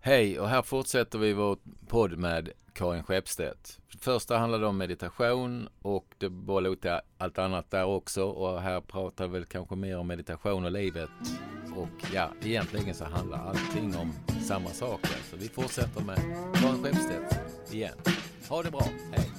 Hej och här fortsätter vi vår podd med Karin Skeppstedt. Första handlade om meditation och det var lite allt annat där också och här pratar vi väl kanske mer om meditation och livet. Och ja, egentligen så handlar allting om samma saker. Så vi fortsätter med Karin Skeppstedt igen. Ha det bra, hej!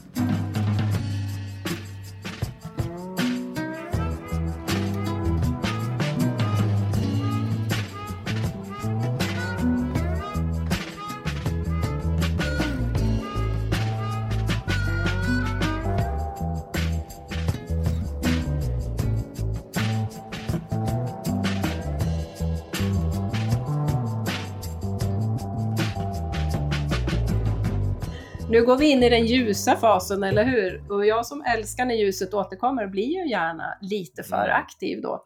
Nu går vi in i den ljusa fasen, eller hur? Och jag som älskar när ljuset återkommer blir ju gärna lite för Mm. aktiv då.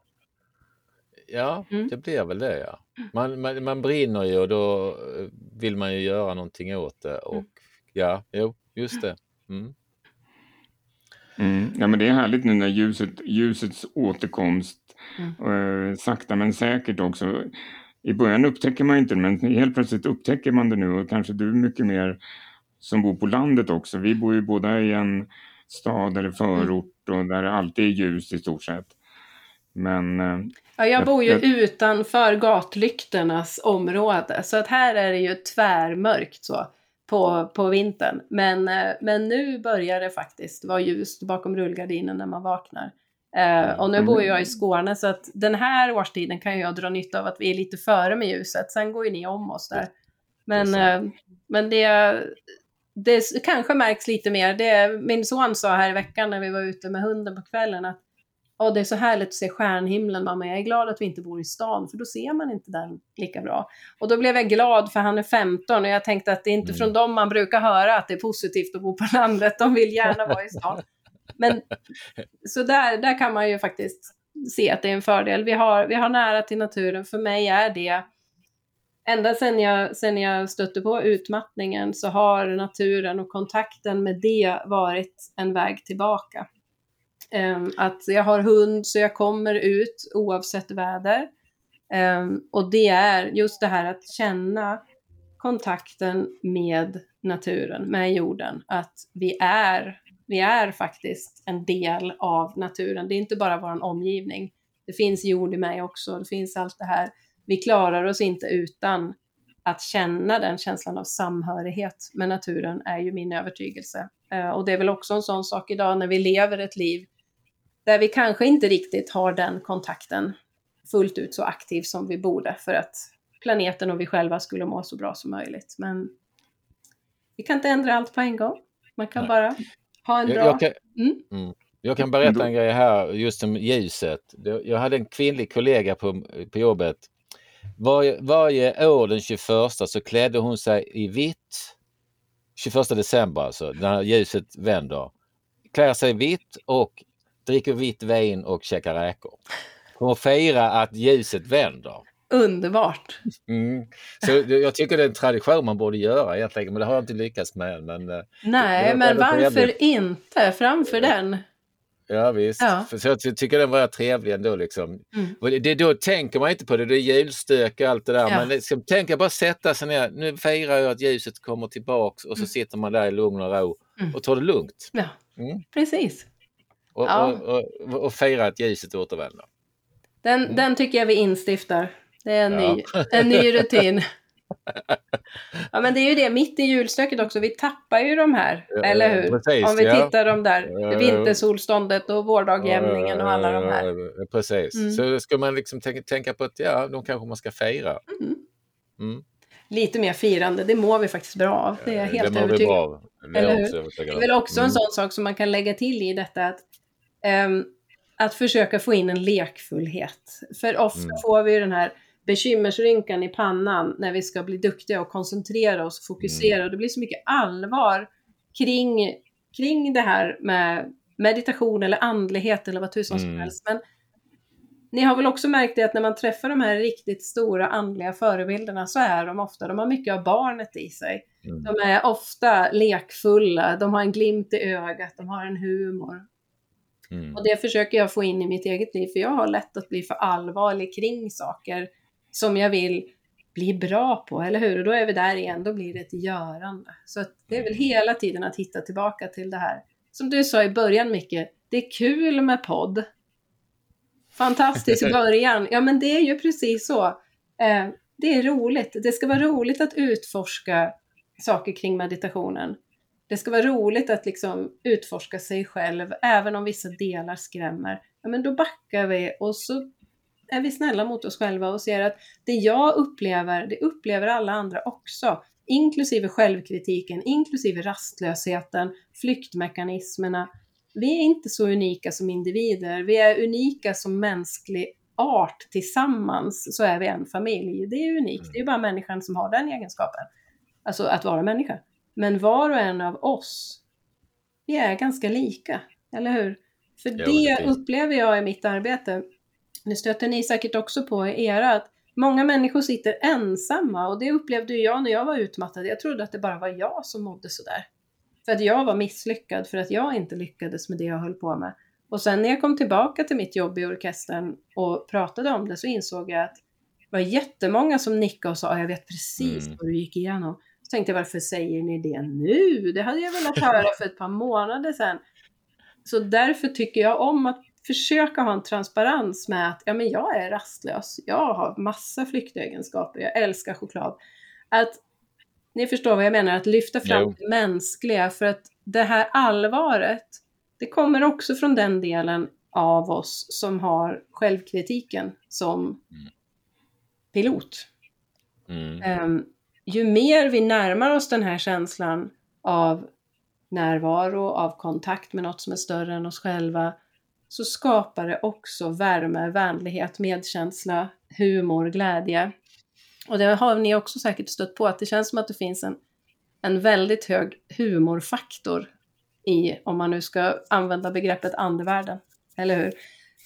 Ja, Mm. det blir väl det ja. Man, man, man brinner ju och då eh, vill man ju göra någonting åt det och Mm. ja, jo, just det. Mm. Mm. Ja, men det är härligt nu när ljuset, ljusets återkomst, eh, sakta men säkert också. I början upptäcker man inte det, men helt plötsligt upptäcker man det nu och kanske du mycket mer som bor på landet också. Vi bor ju båda i en stad eller förort och där det alltid är ljus i stort sett. Men eh, Ja, jag bor ju jag- utanför gatlyktornas område, så att här är det ju tvärmörkt så på, på vintern. Men, eh, men nu börjar det faktiskt vara ljust bakom rullgardinen när man vaknar. Eh, och nu bor jag i Skåne, så att den här årstiden kan jag dra nytta av att vi är lite före med ljuset. Sen går ju ni om oss där. Men, eh, men det, det kanske märks lite mer. Det, min son sa här i veckan när vi var ute med hunden på kvällen att Åh, det är så härligt att se stjärnhimlen mamma, jag är glad att vi inte bor i stan för då ser man inte den lika bra. Och då blev jag glad för han är 15 och jag tänkte att det är inte Mm. från dem man brukar höra att det är positivt att bo på landet, de vill gärna vara i stan. Men så där, där kan man ju faktiskt se att det är en fördel. Vi har, vi har nära till naturen, för mig är det Ända sen jag, sedan jag stötte på utmattningen så har naturen och kontakten med det varit en väg tillbaka. Ehm, att jag har hund så jag kommer ut oavsett väder. Ehm, och det är just det här att känna kontakten med naturen, med jorden. Att vi är, vi är faktiskt en del av naturen. Det är inte bara vår omgivning. Det finns jord i mig också, det finns allt det här. Vi klarar oss inte utan att känna den känslan av samhörighet med naturen är ju min övertygelse. Eh, och det är väl också en sån sak idag när vi lever ett liv där vi kanske inte riktigt har den kontakten fullt ut så aktiv som vi borde för att planeten och vi själva skulle må så bra som möjligt. Men vi kan inte ändra allt på en gång. Man kan Nej. bara ha en Jag, bra... jag, kan, Mm. mm. jag kan berätta en grej här just om ljuset. Jag hade en kvinnlig kollega på, på jobbet. Varje, varje år den 21 så klädde hon sig i vitt. 21 december alltså, när ljuset vänder. Klär sig vitt och dricker vitt vin och käkar räkor. För att fira att ljuset vänder. Underbart! Mm. Så jag tycker det är en tradition man borde göra egentligen, men det har jag inte lyckats med. Men eh, Nej, men var varför inte? Framför den. Ja visst, Ja. Så jag ty- tycker den var trevlig ändå. Liksom. Mm. Det, då tänker man inte på det, det är julstök och allt det där. Ja. Men liksom, tänka bara sätta sig ner, nu firar jag att ljuset kommer tillbaks och så Mm. sitter man där i lugn och ro Mm. och tar det lugnt. Ja, Mm. precis. Och, Ja. och, och, och fira att ljuset återvänder. Den, Mm. den tycker jag vi instiftar. Det är en, ny, en ny rutin. Ja men det är ju det, mitt i julstöket också, vi tappar ju de här, Ja, eller hur? precis, Om vi ja. tittar de där, vintersolståndet och vårdagjämningen och alla de här. Precis, Mm. så ska man liksom tänka, på att ja, de kanske man ska fira. Mm. Mm. Lite mer firande, det mår vi faktiskt bra av. Det är jag helt mår vi övertygad av. Det är om. väl också en Mm. sån sak som man kan lägga till i detta att, ehm, att försöka få in en lekfullhet. För ofta Mm. får vi ju den här bekymmersrynkan i pannan när vi ska bli duktiga och koncentrera oss och fokusera. Mm. Och det blir så mycket allvar kring, kring det här med meditation eller andlighet eller vad tusan som Mm. helst. Men ni har väl också märkt det att när man träffar de här riktigt stora andliga förebilderna så är de ofta, de har mycket av barnet i sig. Mm. De är ofta lekfulla, de har en glimt i ögat, de har en humor. Mm. Och det försöker jag få in i mitt eget liv, för jag har lätt att bli för allvarlig kring saker som jag vill bli bra på, eller hur? Och då är vi där igen, då blir det ett görande. Så det är väl hela tiden att hitta tillbaka till det här. Som du sa i början Micke, det är kul med podd. Fantastisk början. Ja men det är ju precis så. Eh, det är roligt. Det ska vara roligt att utforska saker kring meditationen. Det ska vara roligt att liksom utforska sig själv, även om vissa delar skrämmer. Ja, men då backar vi och så är vi snälla mot oss själva och ser att det jag upplever, det upplever alla andra också. Inklusive självkritiken, inklusive rastlösheten, flyktmekanismerna. Vi är inte så unika som individer, vi är unika som mänsklig art tillsammans, så är vi en familj. Det är unikt, det är bara människan som har den egenskapen. Alltså att vara människa. Men var och en av oss, vi är ganska lika, eller hur? För det upplever jag i mitt arbete. Nu stöter ni säkert också på i era, att många människor sitter ensamma och det upplevde jag när jag var utmattad. Jag trodde att det bara var jag som mådde sådär. För att jag var misslyckad, för att jag inte lyckades med det jag höll på med. Och sen när jag kom tillbaka till mitt jobb i orkestern och pratade om det så insåg jag att det var jättemånga som nickade och sa jag vet precis mm. vad du gick igenom. Så tänkte jag varför säger ni det nu? Det hade jag velat höra för ett par månader sedan. Så därför tycker jag om att försöka ha en transparens med att ja, men jag är rastlös. Jag har massa flyktegenskaper. Jag älskar choklad. Att ni förstår vad jag menar, att lyfta fram no. det mänskliga för att det här allvaret, det kommer också från den delen av oss som har självkritiken som mm. pilot. Mm. Um, ju mer vi närmar oss den här känslan av närvaro, av kontakt med något som är större än oss själva, så skapar det också värme, vänlighet, medkänsla, humor, glädje. Och det har ni också säkert stött på, att det känns som att det finns en, en väldigt hög humorfaktor i, om man nu ska använda begreppet andevärlden. Eller hur?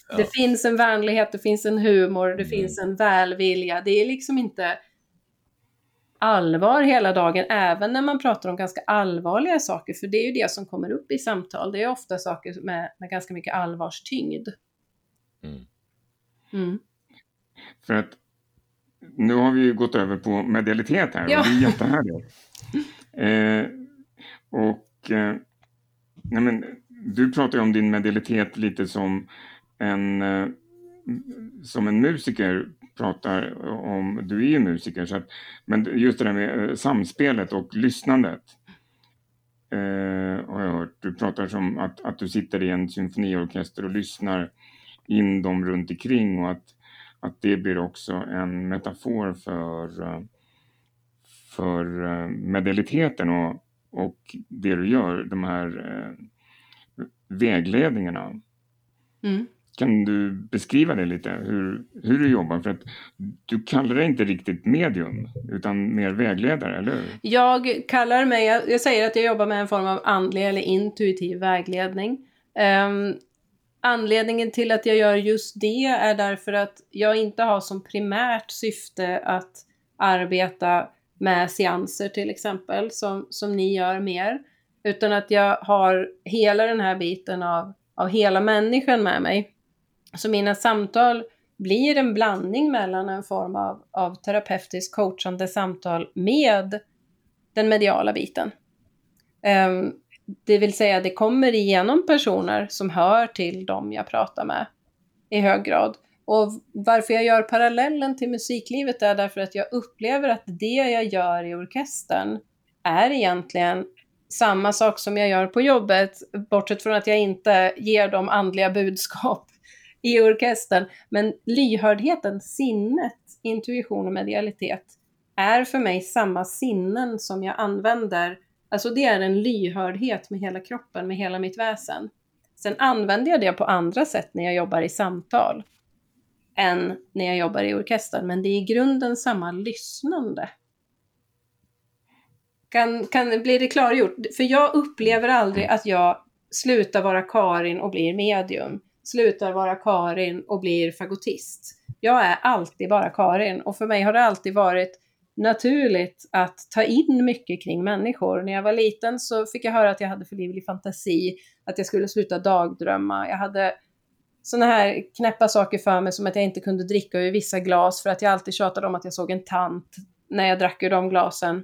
Ja. Det finns en vänlighet, det finns en humor, det mm. finns en välvilja. Det är liksom inte allvar hela dagen, även när man pratar om ganska allvarliga saker, för det är ju det som kommer upp i samtal. Det är ofta saker med, med ganska mycket allvarstyngd. Mm. Mm. För att nu har vi ju gått över på medialitet här ja. och det är jättehärligt. eh, och eh, nej men, du pratar ju om din medialitet lite som en, eh, som en musiker pratar om, du är ju musiker, så att, men just det där med eh, samspelet och lyssnandet. Eh, har jag hört. Du pratar som att, att du sitter i en symfoniorkester och lyssnar in dem runt omkring och att, att det blir också en metafor för, eh, för eh, medialiteten och, och det du gör, de här eh, vägledningarna. Mm. Kan du beskriva det lite, hur, hur du jobbar? För att du kallar dig inte riktigt medium, utan mer vägledare, eller hur? Jag kallar mig, jag, jag säger att jag jobbar med en form av andlig eller intuitiv vägledning. Um, anledningen till att jag gör just det är därför att jag inte har som primärt syfte att arbeta med seanser till exempel, som, som ni gör mer. Utan att jag har hela den här biten av, av hela människan med mig. Så mina samtal blir en blandning mellan en form av, av terapeutiskt coachande samtal med den mediala biten. Um, det vill säga, det kommer igenom personer som hör till dem jag pratar med i hög grad. Och varför jag gör parallellen till musiklivet är därför att jag upplever att det jag gör i orkestern är egentligen samma sak som jag gör på jobbet, bortsett från att jag inte ger dem andliga budskap i orkestern. Men lyhördheten, sinnet, intuition och medialitet är för mig samma sinnen som jag använder. Alltså det är en lyhördhet med hela kroppen, med hela mitt väsen. Sen använder jag det på andra sätt när jag jobbar i samtal än när jag jobbar i orkestern, men det är i grunden samma lyssnande. Kan, kan, blir det klargjort? För jag upplever aldrig att jag slutar vara Karin och blir medium slutar vara Karin och blir fagotist. Jag är alltid bara Karin och för mig har det alltid varit naturligt att ta in mycket kring människor. När jag var liten så fick jag höra att jag hade för livlig fantasi, att jag skulle sluta dagdrömma. Jag hade sådana här knäppa saker för mig som att jag inte kunde dricka ur vissa glas för att jag alltid tjatade om att jag såg en tant när jag drack ur de glasen.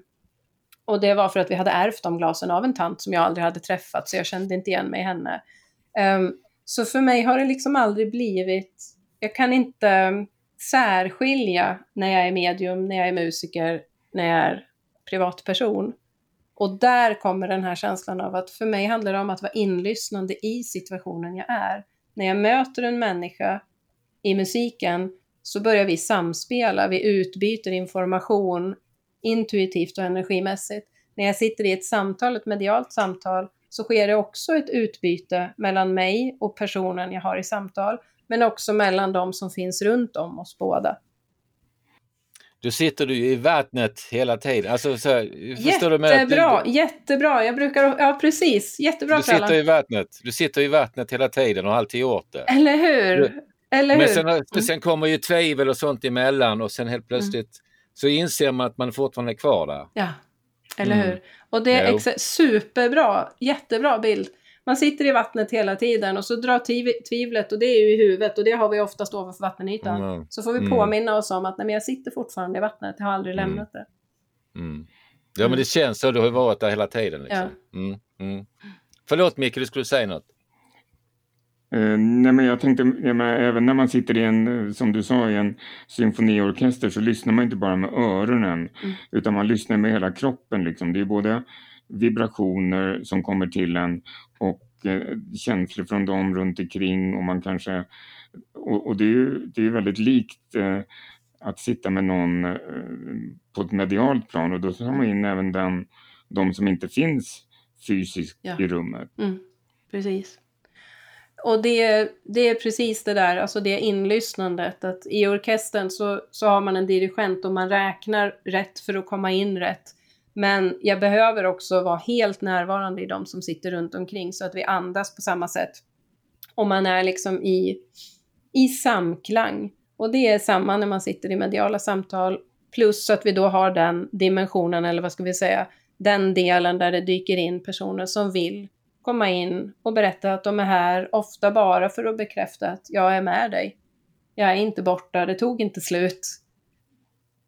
Och det var för att vi hade ärvt de glasen av en tant som jag aldrig hade träffat, så jag kände inte igen mig i henne. Um, så för mig har det liksom aldrig blivit, jag kan inte särskilja när jag är medium, när jag är musiker, när jag är privatperson. Och där kommer den här känslan av att för mig handlar det om att vara inlyssnande i situationen jag är. När jag möter en människa i musiken så börjar vi samspela, vi utbyter information intuitivt och energimässigt. När jag sitter i ett samtal, ett medialt samtal, så sker det också ett utbyte mellan mig och personen jag har i samtal, men också mellan de som finns runt om oss båda. Du sitter du i vattnet hela tiden. Alltså, så här, jättebra, du, jättebra. Jag brukar, ja precis, jättebra Du sitter i vattnet. Du sitter i vattnet hela tiden och har alltid gjort det. Eller hur? Du, Eller men? Sen, mm. sen kommer ju tvivel och sånt emellan och sen helt mm. plötsligt mm. så inser man att man fortfarande är kvar där. Ja, eller mm. hur? Och det är superbra, jättebra bild. Man sitter i vattnet hela tiden och så drar tvivlet och det är ju i huvudet och det har vi oftast ovanför vattenytan. Mm. Så får vi mm. påminna oss om att nej, men jag sitter fortfarande i vattnet, jag har aldrig mm. lämnat det. Mm. Ja men det känns så, du har varit där hela tiden. Liksom. Ja. Mm. Mm. Förlåt Micke, du skulle säga något. Uh, nej men jag tänkte, jag menar, även när man sitter i en, som du sa, i en symfoniorkester så lyssnar man inte bara med öronen mm. utan man lyssnar med hela kroppen. Liksom. Det är både vibrationer som kommer till en och eh, känslor från dem runt omkring och man kanske och, och det är ju det är väldigt likt eh, att sitta med någon eh, på ett medialt plan och då tar man in även den, de som inte finns fysiskt ja. i rummet. Mm, precis. Och det, det är precis det där, alltså det inlyssnandet, att i orkestern så, så har man en dirigent och man räknar rätt för att komma in rätt. Men jag behöver också vara helt närvarande i de som sitter runt omkring så att vi andas på samma sätt. Och man är liksom i, i samklang. Och det är samma när man sitter i mediala samtal, plus att vi då har den dimensionen, eller vad ska vi säga, den delen där det dyker in personer som vill komma in och berätta att de är här, ofta bara för att bekräfta att jag är med dig. Jag är inte borta, det tog inte slut.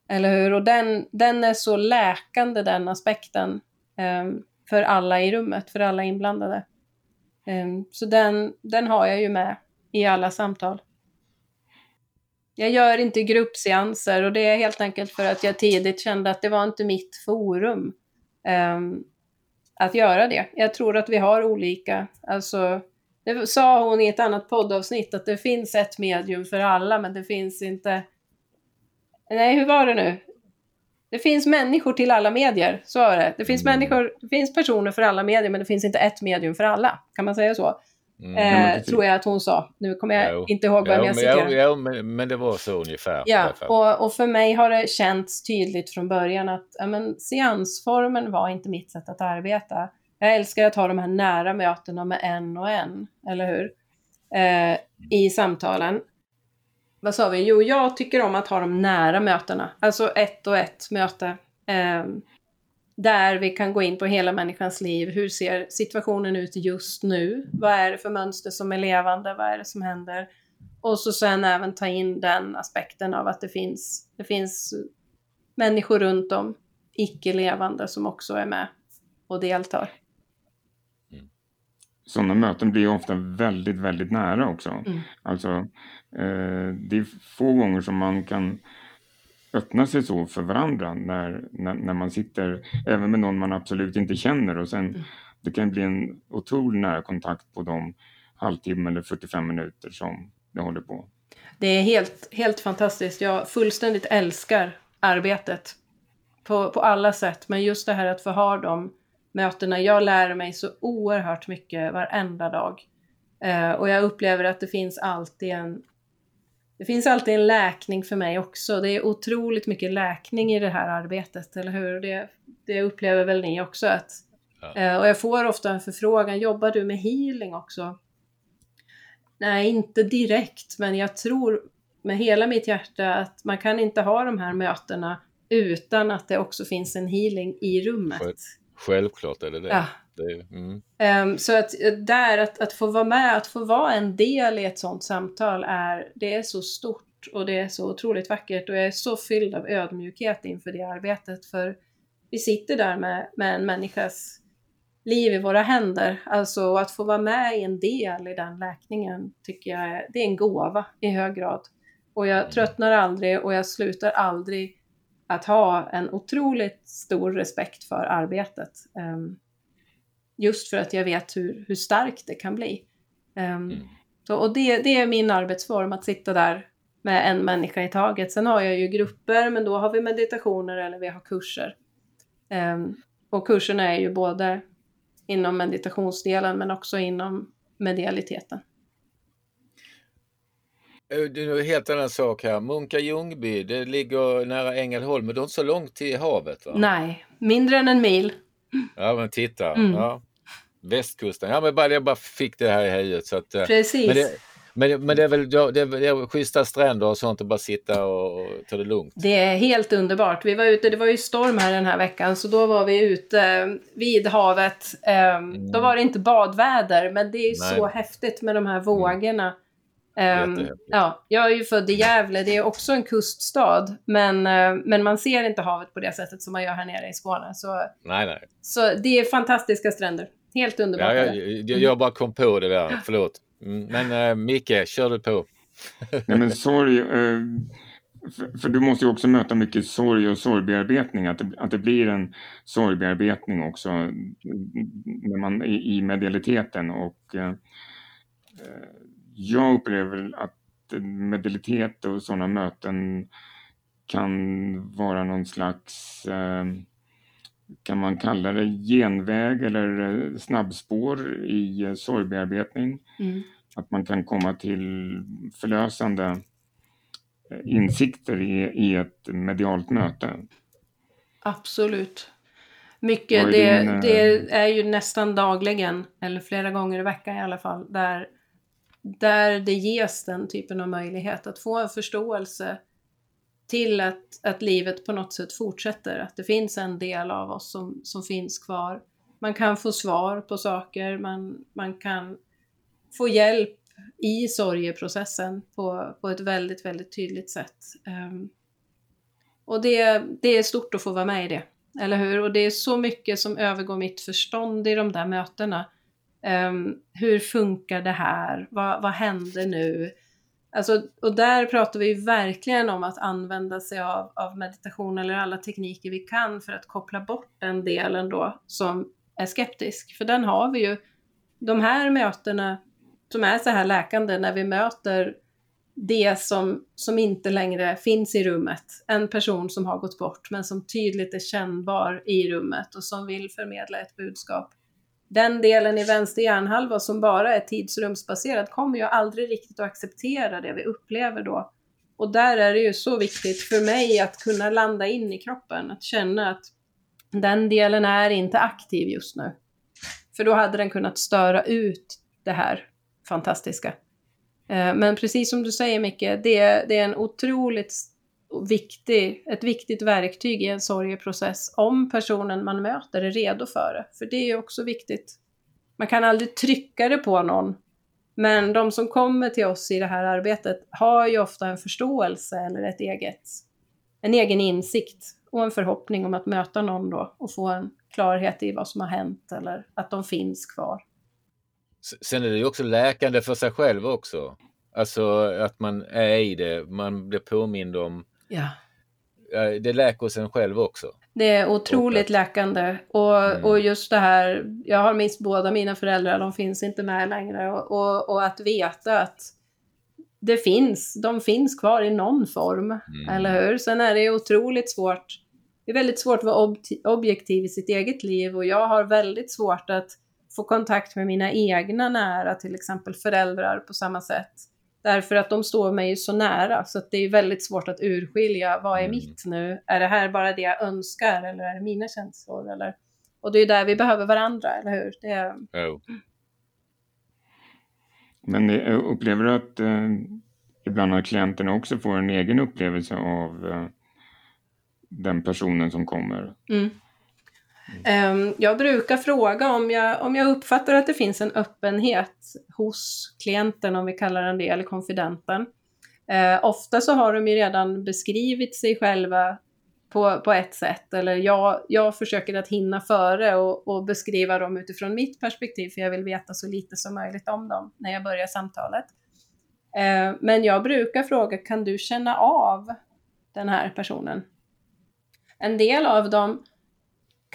Eller hur? Och den, den är så läkande, den aspekten, um, för alla i rummet, för alla inblandade. Um, så den, den har jag ju med i alla samtal. Jag gör inte gruppseanser och det är helt enkelt för att jag tidigt kände att det var inte mitt forum um, att göra det. Jag tror att vi har olika, alltså det sa hon i ett annat poddavsnitt att det finns ett medium för alla men det finns inte Nej, hur var det nu? Det finns människor till alla medier, så var det. Det finns, mm. människor, det finns personer för alla medier, men det finns inte ett medium för alla. Kan man säga så? Mm, eh, tror jag att hon sa. Nu kommer jag jo. inte ihåg vem jo, jag citerar. Jo, jo men, men, det var så ungefär. Ja, och, och, för mig har det känts tydligt från början att ja, men, seansformen var inte mitt sätt att arbeta. Jag älskar att ha de här nära mötena med en och en, eller hur? Eh, I samtalen vad sa vi? Jo, jag tycker om att ha de nära mötena. Alltså ett och ett möte. Eh, där vi kan gå in på hela människans liv. Hur ser situationen ut just nu? Vad är det för mönster som är levande? Vad är det som händer? Och så sen även ta in den aspekten av att det finns, det finns människor runt om, icke-levande, som också är med och deltar. Sådana möten blir ofta väldigt, väldigt nära också. Mm. Alltså, Eh, det är få gånger som man kan öppna sig så för varandra när, när, när, man sitter, även med någon man absolut inte känner och sen mm. det kan bli en otrolig närkontakt på de halvtimme eller 45 minuter som det håller på. Det är helt, helt fantastiskt. Jag fullständigt älskar arbetet på, på alla sätt, men just det här att få ha de mötena. Jag lär mig så oerhört mycket varenda dag. Eh, och jag upplever att det finns alltid en det finns alltid en läkning för mig också. Det är otroligt mycket läkning i det här arbetet, eller hur? Det, det upplever väl ni också? Att, ja. eh, och jag får ofta en förfrågan, jobbar du med healing också? Nej, inte direkt, men jag tror med hela mitt hjärta att man kan inte ha de här mötena utan att det också finns en healing i rummet. Självklart är det det. Ja, Mm. Um, så att eh, där, att, att få vara med, att få vara en del i ett sånt samtal är, det är så stort och det är så otroligt vackert och jag är så fylld av ödmjukhet inför det arbetet. För vi sitter där med, med en människas liv i våra händer. Alltså att få vara med i en del i den läkningen tycker jag är, det är en gåva i hög grad. Och jag tröttnar aldrig och jag slutar aldrig att ha en otroligt stor respekt för arbetet. Um, just för att jag vet hur, hur starkt det kan bli. Um, mm. så, och det, det är min arbetsform, att sitta där med en människa i taget. Sen har jag ju grupper, men då har vi meditationer eller vi har kurser. Um, och kurserna är ju både inom meditationsdelen men också inom medialiteten. Eh, det är en helt annan sak här. Munka Ljungby, det ligger nära Ängelholm, men det är inte så långt till havet va? Nej, mindre än en mil. Ja, men titta. Mm. Ja. Västkusten. Ja, men bara, jag bara fick det här i huvudet. Så att, eh, Precis. Men det, men, men det är väl det är, det är schyssta stränder och sånt och bara sitta och, ta det lugnt. Det är helt underbart. Vi var ute, det var ju storm här den här veckan, så då var vi ute vid havet. Um, Då var det inte badväder, men det är Nej. så häftigt med de här mm. Um, ja, jag är ju född i Gävle, det är också en kuststad, men, uh, men man ser inte havet på det sättet som man gör här nere i Skåne. Så, nej, nej. så det är fantastiska stränder. Helt underbart. Ja, jag, jag, jag bara kom på det där, förlåt. Mm, men äh, Micke, kör du på. Nej men sorg, äh, för, för, du måste ju också möta mycket sorg och sorgbearbetning, att det, att det blir en sorgbearbetning också när man, i, i medialiteten och äh, jag upplever att medialitet och sådana möten kan vara någon slags kan man kalla det genväg eller snabbspår i sorgbearbetning. Mm. Att man kan komma till förlösande eh, insikter i, i ett medialt möte. Absolut. Mycket, det, din, det, är ju nästan dagligen, eller flera gånger i veckan i alla fall, där, där det ges den typen av möjlighet att få en förståelse till att, att livet på något sätt fortsätter, att det finns en del av oss som, som finns kvar. Man kan få svar på saker, man, man kan få hjälp i sorgeprocessen på, på ett väldigt, väldigt tydligt sätt. Um, och det, det är stort att få vara med i det, eller hur? Och det är så mycket som övergår mitt förstånd i de där mötena. Um, hur funkar det här? Vad, vad händer nu? Alltså, och där pratar vi verkligen om att använda sig av, av meditation eller alla tekniker vi kan för att koppla bort den delen då som är skeptisk. För den har vi ju. De här mötena som är så här läkande när vi möter det som, som inte längre finns i rummet. En person som har gått bort men som tydligt är kännbar i rummet och som vill förmedla ett budskap den delen i vänster hjärnhalva som bara är tidsrumsbaserad kommer ju aldrig riktigt att acceptera det vi upplever då. Och där är det ju så viktigt för mig att kunna landa in i kroppen, att känna att den delen är inte aktiv just nu. För då hade den kunnat störa ut det här fantastiska. Eh, men precis som du säger Micke, det är, det är en otroligt viktig, ett viktigt verktyg i en sorgeprocess om personen man möter är redo för det. För det är också viktigt. Man kan aldrig trycka det på någon. Men de som kommer till oss i det här arbetet har ju ofta en förståelse eller ett eget, en egen insikt och en förhoppning om att möta någon då och få en klarhet i vad som har hänt eller att de finns kvar. Sen är det ju också läkande för sig själv också. Alltså att man är i det, man blir påmind om Ja. Det läker hos en själv också. Det är otroligt läkande. Och, mm. och just det här, jag har mist båda mina föräldrar, de finns inte med längre. Och, och, och, att veta att det finns, de finns kvar i någon form, mm. eller hur? Sen är det otroligt svårt, det är väldigt svårt att vara ob objektiv i sitt eget liv och jag har väldigt svårt att få kontakt med mina egna nära, till exempel föräldrar på samma sätt. Därför att de står mig så nära så att det är väldigt svårt att urskilja vad är mm. mitt nu? Är det här bara det jag önskar eller är det mina känslor? Eller? Och det är där vi behöver varandra, eller hur? Det är... oh. Men upplever du att eh, ibland att klienterna också får en egen upplevelse av eh, den personen som kommer? Mm. Mm. Jag brukar fråga om jag, om jag uppfattar att det finns en öppenhet hos klienten, om vi kallar den det, eller konfidenten. Eh, ofta så har de ju redan beskrivit sig själva på, på ett sätt, eller jag, jag försöker att hinna före och, och, beskriva dem utifrån mitt perspektiv, för jag vill veta så lite som möjligt om dem när jag börjar samtalet. Eh, men jag brukar fråga, kan du känna av den här personen? En del av dem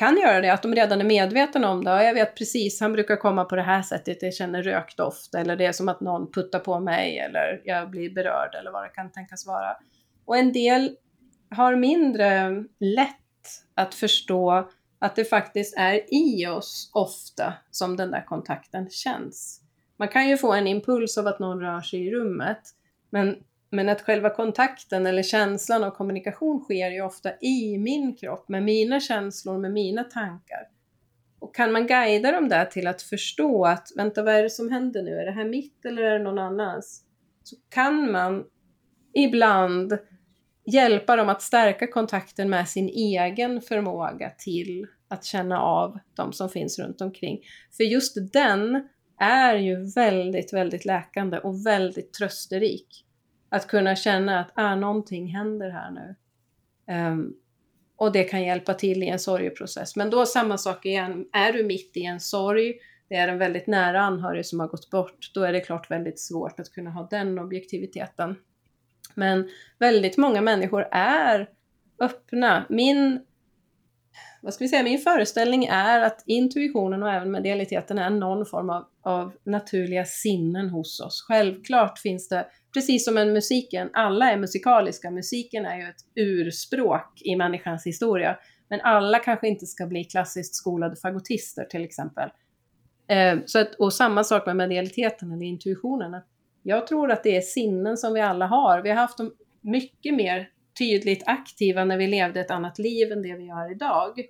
kan göra det, att de redan är medvetna om det. Ja, jag vet precis, han brukar komma på det här sättet, jag känner rökdoft eller det är som att någon puttar på mig eller jag blir berörd eller vad det kan tänkas vara. Och en del har mindre lätt att förstå att det faktiskt är i oss ofta som den där kontakten känns. Man kan ju få en impuls av att någon rör sig i rummet, men men att själva kontakten eller känslan av kommunikation sker ju ofta i min kropp, med mina känslor, med mina tankar. Och kan man guida dem där till att förstå att, vänta vad är det som händer nu? Är det här mitt eller är det någon annans? Så kan man ibland hjälpa dem att stärka kontakten med sin egen förmåga till att känna av de som finns runt omkring. För just den är ju väldigt, väldigt läkande och väldigt trösterik. Att kunna känna att ah, någonting händer här nu. Um, och det kan hjälpa till i en sorgeprocess. Men då samma sak igen, är du mitt i en sorg, det är en väldigt nära anhörig som har gått bort, då är det klart väldigt svårt att kunna ha den objektiviteten. Men väldigt många människor är öppna. Min, vad ska vi säga, min föreställning är att intuitionen och även medialiteten är någon form av, av naturliga sinnen hos oss. Självklart finns det precis som med musiken, alla är musikaliska. Musiken är ju ett urspråk i människans historia. Men alla kanske inte ska bli klassiskt skolade fagotister till exempel. Eh, så att, och samma sak med medialiteten eller intuitionen. Jag tror att det är sinnen som vi alla har. Vi har haft dem mycket mer tydligt aktiva när vi levde ett annat liv än det vi har idag.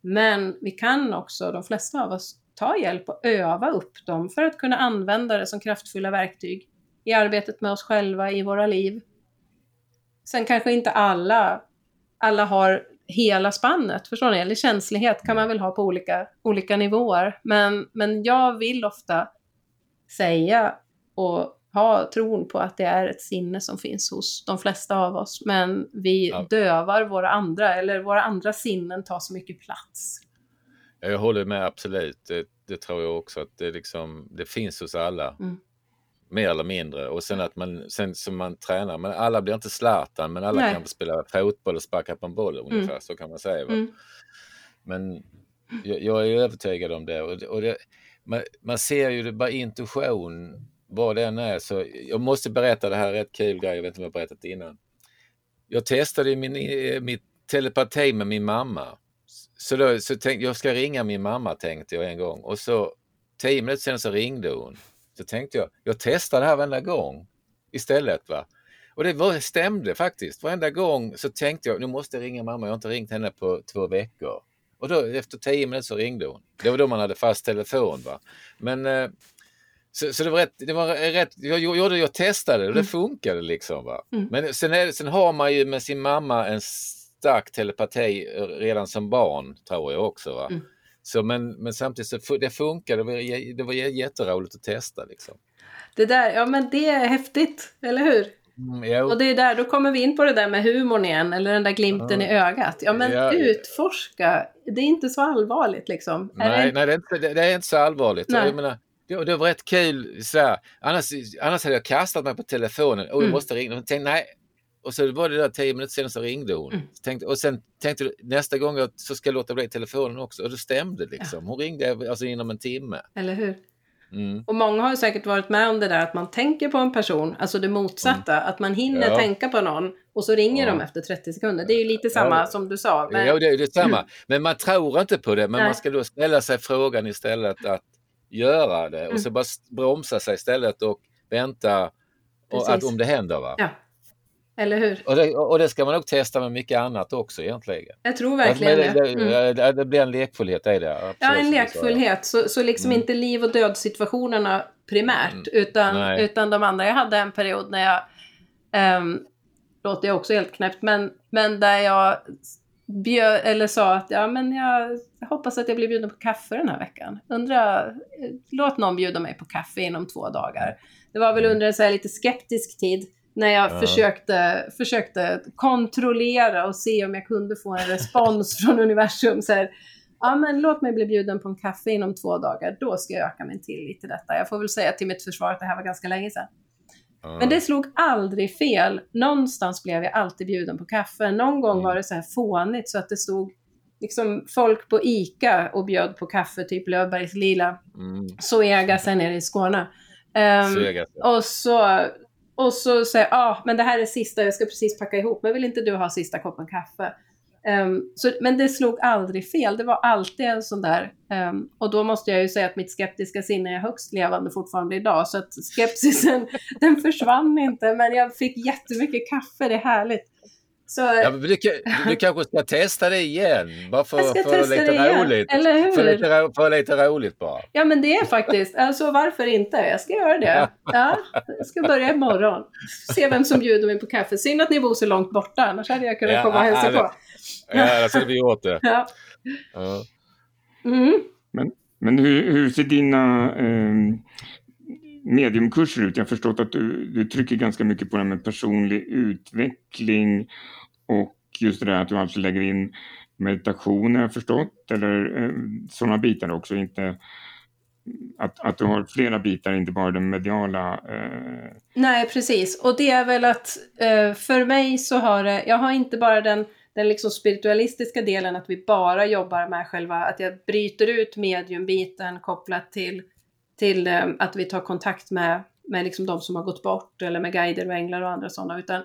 Men vi kan också, de flesta av oss, ta hjälp och öva upp dem för att kunna använda det som kraftfulla verktyg i arbetet med oss själva, i våra liv. Sen kanske inte alla, alla har hela spannet, förstår ni? Eller känslighet kan man väl ha på olika, olika nivåer. Men, men jag vill ofta säga och ha tron på att det är ett sinne som finns hos de flesta av oss. Men vi ja. dövar våra andra, eller våra andra sinnen tar så mycket plats. Jag håller med absolut. Det, det tror jag också att det, liksom, det finns hos alla. Mm mer eller mindre. Och sen att man, sen som man tränar, men alla blir inte Zlatan, men alla Nej. kan spela fotboll och sparka på en boll ungefär, mm. så kan man säga. Mm. Men jag, jag, är övertygad om det. Och, och det, man, man, ser ju det bara intuition, vad det än är. Så jag måste berätta det här, rätt kul grej, jag vet inte om jag har berättat det innan. Jag testade min, eh, mitt telepati med min mamma. Så, då, så tänkte jag ska ringa min mamma tänkte jag en gång och så tio minuter sen så ringde hon. Så tänkte jag, jag testar det här varenda gång istället. va. Och det var, stämde faktiskt. Varenda gång så tänkte jag, nu måste jag ringa mamma, jag har inte ringt henne på två veckor. Och då efter tio minuter så ringde hon. Det var då man hade fast telefon. va. Men eh, så, så, det var rätt, det var rätt jag, gjorde, jag testade och det mm. funkade liksom. Va? Mm. Men sen, är, sen har man ju med sin mamma en stark telepati redan som barn, tror jag också. Va? Mm. Så, men, men samtidigt så det funkar, det var, det var jätteroligt att testa. Liksom. Det där, ja men det är häftigt, eller hur? Mm, och det är där, då kommer vi in på det där med humorn igen, eller den där glimten ja. i ögat. Ja men ja. utforska, det är inte så allvarligt liksom. Nej, det... nej det, är inte, det, är inte så allvarligt. Nej. Jag menar, det, det var rätt kul, sådär. Annars, annars hade jag kastat mig på telefonen och jag mm. måste ringa. Jag tänkte, nej, och så var det där tio minuter senare så ringde hon. Mm. Tänkte, och sen tänkte du nästa gång jag, så ska jag låta bli telefonen också. Och det stämde liksom. Ja. Hon ringde alltså inom en timme. Eller hur? Mm. Och många har säkert varit med om det där att man tänker på en person, alltså det motsatta, mm. att man hinner ja. tänka på någon och så ringer ja. de efter 30 sekunder. Det är ju lite samma ja. som du sa. Men... Ja, det är detsamma. Mm. Men man tror inte på det, men Nej. man ska då ställa sig frågan istället att göra det och mm. så bara bromsa sig istället och vänta och att om det händer. Va? Ja. Eller hur? Och det, och det ska man nog testa med mycket annat också egentligen. Jag tror verkligen det. Det, mm. det, det blir en lekfullhet i det. Absolut, ja, en lekfullhet. Så, så liksom mm. inte liv och dödssituationerna primärt, mm. utan, utan de andra. Jag hade en period när jag, um, låter jag också helt knäppt, men, men där jag bjöd, eller sa att ja, men jag hoppas att jag blir bjuden på kaffe den här veckan. Undra, låt någon bjuda mig på kaffe inom två dagar. Det var väl mm. under en så lite skeptisk tid när jag ja. försökte, försökte kontrollera och se om jag kunde få en respons från universum. Så här, ja men låt mig bli bjuden på en kaffe inom två dagar, då ska jag öka min tillit till detta. Jag får väl säga till mitt försvar att det här var ganska länge sedan. Men det slog aldrig fel. Någonstans blev jag alltid bjuden på kaffe. Någon gång mm. var det så här fånigt så att det stod liksom folk på ICA och bjöd på kaffe, typ Löfbergs Lila. Mm. Sen nere i Skåne. Um, och så, och så säger jag, ah, men det här är sista, jag ska precis packa ihop, men vill inte du ha sista koppen kaffe? Um, så, men det slog aldrig fel, det var alltid en sån där, um, och då måste jag ju säga att mitt skeptiska sinne är högst levande fortfarande idag, så att skepsisen, den försvann inte, men jag fick jättemycket kaffe, det är härligt. Så, ja, du, du, kanske ska testa det igen, bara för, för lite roligt. Eller hur? För lite, för lite roligt bara. Ja, men det är faktiskt, alltså varför inte? Jag ska göra det. Ja, jag ska börja imorgon. Se vem som bjuder mig på kaffe. Synd att ni bor så långt borta, annars hade jag kunnat ja, komma och hälsa på. Ja, då skulle vi åt det. Ja. ja. Mm. Men, men hur, hur ser dina eh, mediumkurser ut? Jag har förstått att du, du trycker ganska mycket på det här med personlig utveckling och just det där att du alltså lägger in meditation har jag förstått, eller eh, sådana bitar också, inte att, att du har flera bitar, inte bara den mediala. Eh... Nej, precis. Och det är väl att eh, för mig så har det, jag har inte bara den den liksom spiritualistiska delen, att vi bara jobbar med själva, att jag bryter ut mediumbiten kopplat till, till eh, att vi tar kontakt med, med liksom de som har gått bort eller med guider och änglar och andra sådana, utan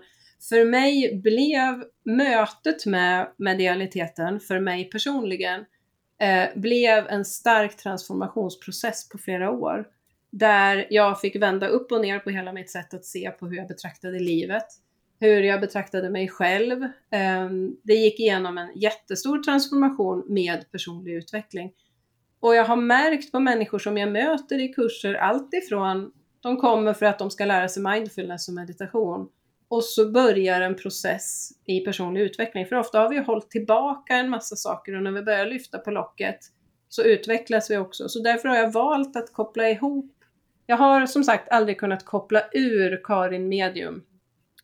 för mig blev mötet med medialiteten, för mig personligen, eh, blev en stark transformationsprocess på flera år. Där jag fick vända upp och ner på hela mitt sätt att se på hur jag betraktade livet hur jag betraktade mig själv. Ehm, det gick igenom en jättestor transformation med personlig utveckling. Och jag har märkt på människor som jag möter i kurser, alltifrån de kommer för att de ska lära sig mindfulness och meditation och så börjar en process i personlig utveckling. För ofta har vi hållit tillbaka en massa saker och när vi börjar lyfta på locket så utvecklas vi också. Så därför har jag valt att koppla ihop. Jag har som sagt aldrig kunnat koppla ur Karin Medium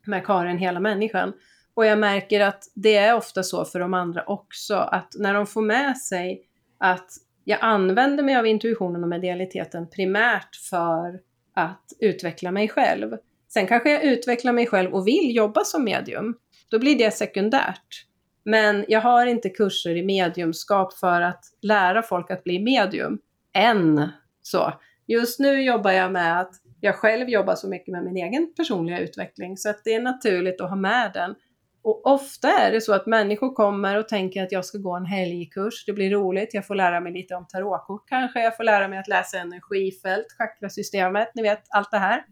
med Karin hela människan. Och jag märker att det är ofta så för de andra också, att när de får med sig att jag använder mig av intuitionen och medialiteten primärt för att utveckla mig själv. Sen kanske jag utvecklar mig själv och vill jobba som medium. Då blir det sekundärt. Men jag har inte kurser i mediumskap för att lära folk att bli medium. Än så. Just nu jobbar jag med att jag själv jobbar så mycket med min egen personliga utveckling så att det är naturligt att ha med den. Och ofta är det så att människor kommer och tänker att jag ska gå en helgkurs, det blir roligt, jag får lära mig lite om tarotkort kanske, jag får lära mig att läsa energifält, chakrasystemet, ni vet allt det här.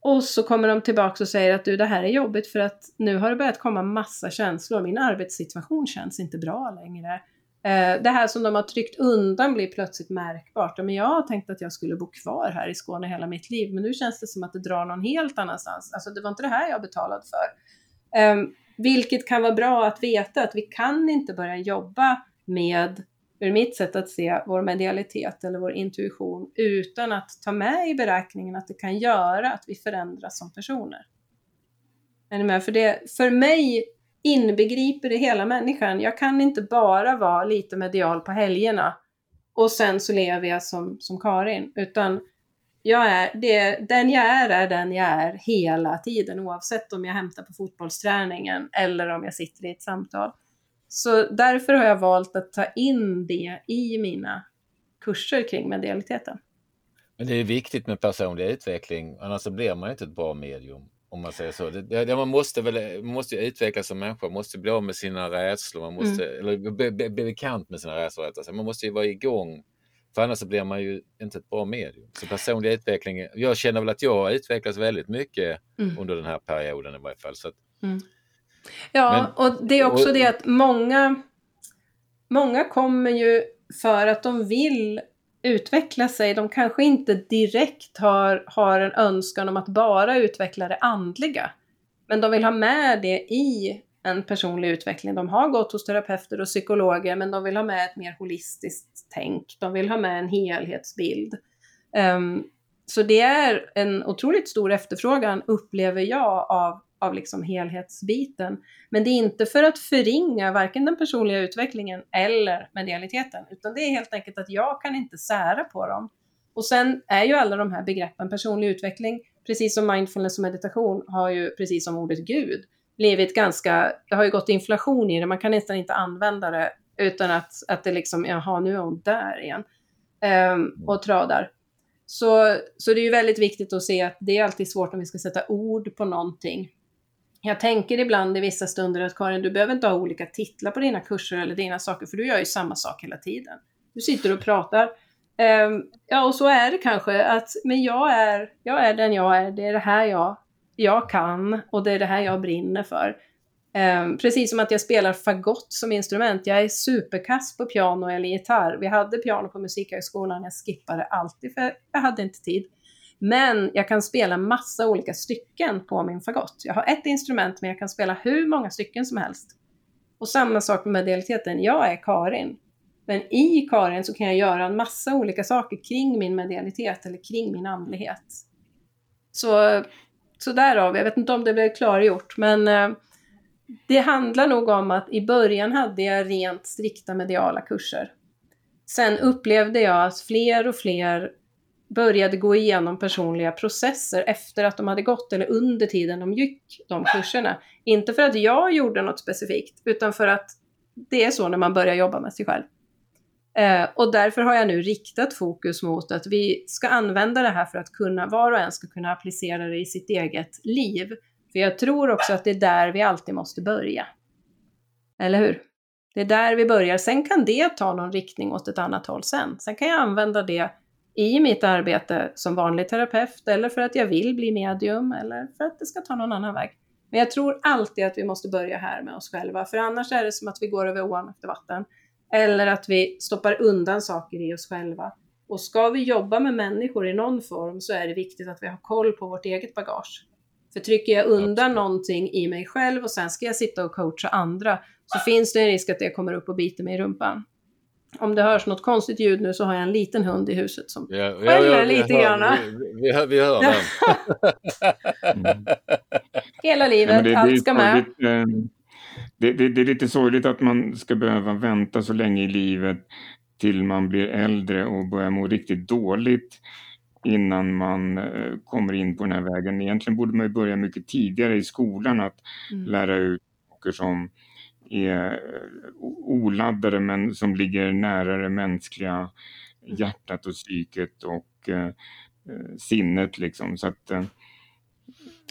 Och så kommer de tillbaka och säger att du det här är jobbigt för att nu har det börjat komma massa känslor, min arbetssituation känns inte bra längre. Eh, det här som de har tryckt undan blir plötsligt märkbart. Men jag har tänkt att jag skulle bo kvar här i Skåne hela mitt liv, men nu känns det som att det drar någon helt annanstans. Alltså det var inte det här jag betalade för. Ehm, vilket kan vara bra att veta, att vi kan inte börja jobba med, ur mitt sätt att se, vår medialitet eller vår intuition utan att ta med i beräkningen att det kan göra att vi förändras som personer. Är ni med? För, det, för mig inbegriper det hela människan. Jag kan inte bara vara lite medial på helgerna och sen så lever jag som, som Karin, utan jag är, det, den jag är är den jag är hela tiden oavsett om jag hämtar på fotbollsträningen eller om jag sitter i ett samtal. Så därför har jag valt att ta in det i mina kurser kring medialiteten. Men det är viktigt med personlig utveckling, annars så blir man inte ett bra medium. Om man säger så. Det, det, man måste väl måste utvecklas som människa, man måste bli av med sina rädslor, man måste, mm. eller bli, bli, bli bekant med sina rädslor. Rättare. Man måste ju vara igång, för annars så blir man ju inte ett bra medium. Så personlig utveckling, jag känner väl att jag har utvecklats väldigt mycket mm. under den här perioden i varje fall. Så att, mm. Ja, men, och det är också och, det att många, många kommer ju för att de vill utveckla sig. De kanske inte direkt har, har en önskan om att bara utveckla det andliga. Men de vill ha med det i en personlig utveckling. De har gått hos terapeuter och psykologer men de vill ha med ett mer holistiskt tänk. De vill ha med en helhetsbild. Um, så det är en otroligt stor efterfrågan, upplever jag, av, av liksom helhetsbiten. Men det är inte för att förringa varken den personliga utvecklingen eller medialiteten, utan det är helt enkelt att jag kan inte sära på dem. Och sen är ju alla de här begreppen, personlig utveckling, precis som mindfulness och meditation, har ju precis som ordet Gud blivit ganska, det har ju gått inflation i det, man kan nästan inte använda det utan att, att det liksom, jaha, nu är hon där igen um, och tradar. Så, så det är ju väldigt viktigt att se att det är alltid svårt om vi ska sätta ord på någonting. Jag tänker ibland i vissa stunder att Karin, du behöver inte ha olika titlar på dina kurser eller dina saker, för du gör ju samma sak hela tiden. Du sitter och pratar. Um, ja, och så är det kanske, att, men jag är, jag är den jag är, det är det här jag, jag kan och det är det här jag brinner för. Um, precis som att jag spelar fagott som instrument. Jag är superkass på piano eller gitarr. Vi hade piano på Musikhögskolan, jag skippade alltid för jag hade inte tid. Men jag kan spela massa olika stycken på min fagott. Jag har ett instrument men jag kan spela hur många stycken som helst. Och samma sak med medialiteten. Jag är Karin. Men i Karin så kan jag göra en massa olika saker kring min medialitet eller kring min andlighet. Så, så därav, jag vet inte om det blev klargjort, men eh, det handlar nog om att i början hade jag rent strikta mediala kurser. Sen upplevde jag att fler och fler började gå igenom personliga processer efter att de hade gått eller under tiden de gick de kurserna. Inte för att jag gjorde något specifikt, utan för att det är så när man börjar jobba med sig själv. Eh, och därför har jag nu riktat fokus mot att vi ska använda det här för att kunna, var och en ska kunna applicera det i sitt eget liv. För jag tror också att det är där vi alltid måste börja. Eller hur? Det är där vi börjar. Sen kan det ta någon riktning åt ett annat håll sen. Sen kan jag använda det i mitt arbete som vanlig terapeut eller för att jag vill bli medium eller för att det ska ta någon annan väg. Men jag tror alltid att vi måste börja här med oss själva, för annars är det som att vi går över ån efter vatten. Eller att vi stoppar undan saker i oss själva. Och ska vi jobba med människor i någon form så är det viktigt att vi har koll på vårt eget bagage. För trycker jag undan någonting i mig själv och sen ska jag sitta och coacha andra så finns det en risk att det kommer upp och biter mig i rumpan. Om det hörs något konstigt ljud nu så har jag en liten hund i huset som ja, skäller ja, ja, lite grann. Vi, vi, hör, vi hör den. mm. Hela livet, det, allt ska med. Eh, det, det, det, är lite sorgligt att man ska behöva vänta så länge i livet till man blir äldre och börjar må riktigt dåligt innan man eh, kommer in på den här vägen. Egentligen borde man börja mycket tidigare i skolan att mm. lära ut saker som är eh, oladdade men som ligger nära det mänskliga mm. hjärtat och psyket och eh, eh, sinnet liksom. Så att, eh,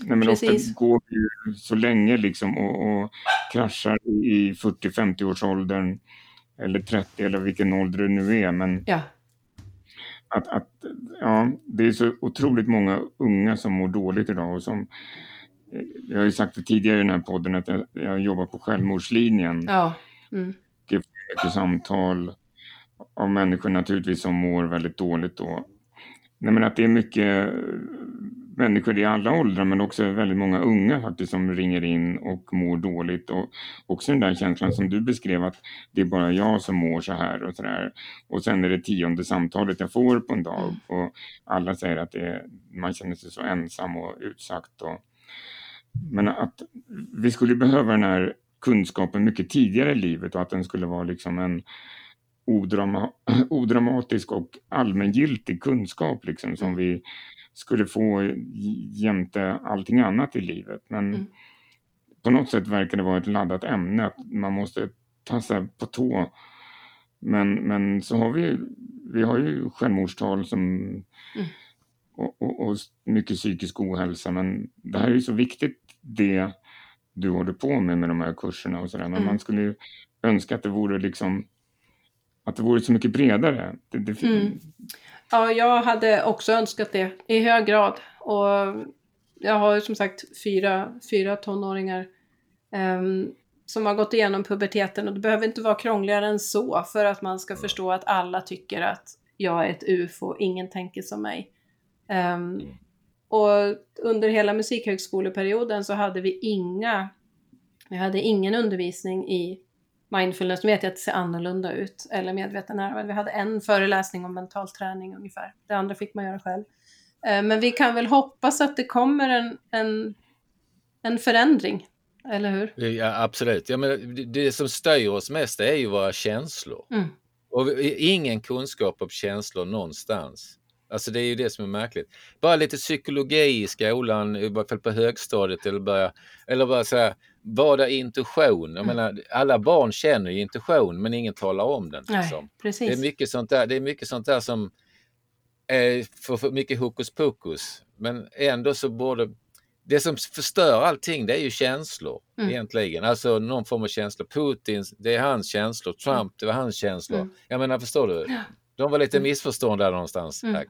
nej, men ofta går vi så länge liksom och, och kraschar i 40-50 års åldern eller 30 eller vilken ålder det nu är. Men ja. att, att, ja, det är så otroligt många unga som mår dåligt idag och som jag har ju sagt det tidigare i den här podden att jag, jag jobbar på självmordslinjen. Ja. Mm. Jag får samtal av människor naturligtvis som mår väldigt dåligt då. Nej, men att det är mycket människor i alla åldrar men också väldigt många unga faktiskt som ringer in och mår dåligt och också den där känslan som du beskrev att det är bara jag som mår så här och så där. Och sen är det tionde samtalet jag får på en dag mm. och alla säger att det, man känner sig så ensam och utsatt och men att vi skulle behöva den här kunskapen mycket tidigare i livet och att den skulle vara liksom en odrama, odramatisk och allmängiltig kunskap liksom som vi skulle få jämte allting annat i livet. Men mm. på något sätt verkar det vara ett laddat ämne, att man måste tassa på tå. Men, men så har vi, vi har ju självmordstal som mm och, och, och, mycket psykisk ohälsa. Men det här är ju så viktigt det du håller på med med de här kurserna och sådär. Men mm. man skulle ju önska att det vore liksom att det vore så mycket bredare. Det, det... Mm. Ja, jag hade också önskat det i hög grad. Och jag har ju som sagt fyra, fyra tonåringar um, som har gått igenom puberteten och det behöver inte vara krångligare än så för att man ska förstå att alla tycker att jag är ett ufo, ingen tänker som mig. Um, och under hela musikhögskoleperioden så hade vi inga Vi hade ingen undervisning i mindfulness. Nu vet jag att det ser annorlunda ut, eller medveten närvaro. Vi hade en föreläsning om mental träning ungefär. Det andra fick man göra själv. Eh, men vi kan väl hoppas att det kommer en, en, en förändring, eller hur? Ja, absolut. Ja, men det, som styr oss mest är ju våra känslor. Mm. Och ingen kunskap om känslor någonstans. Alltså det är ju det som är märkligt. Bara lite psykologi i skolan, i varje fall på högstadiet eller bara, eller bara så här, vad är intuition? Jag Mm. menar, alla barn känner ju intuition men ingen talar om den. Nej, Liksom. precis. Det är mycket sånt där, det är mycket sånt där som är för, för mycket hokus pokus. Men ändå så borde det som förstör allting det är ju känslor Mm. egentligen. Alltså någon form av känslor. Putin, det är hans känslor. Trump, det var hans känslor. Mm. Jag menar, förstår du? De var lite missförstånd där någonstans Mm.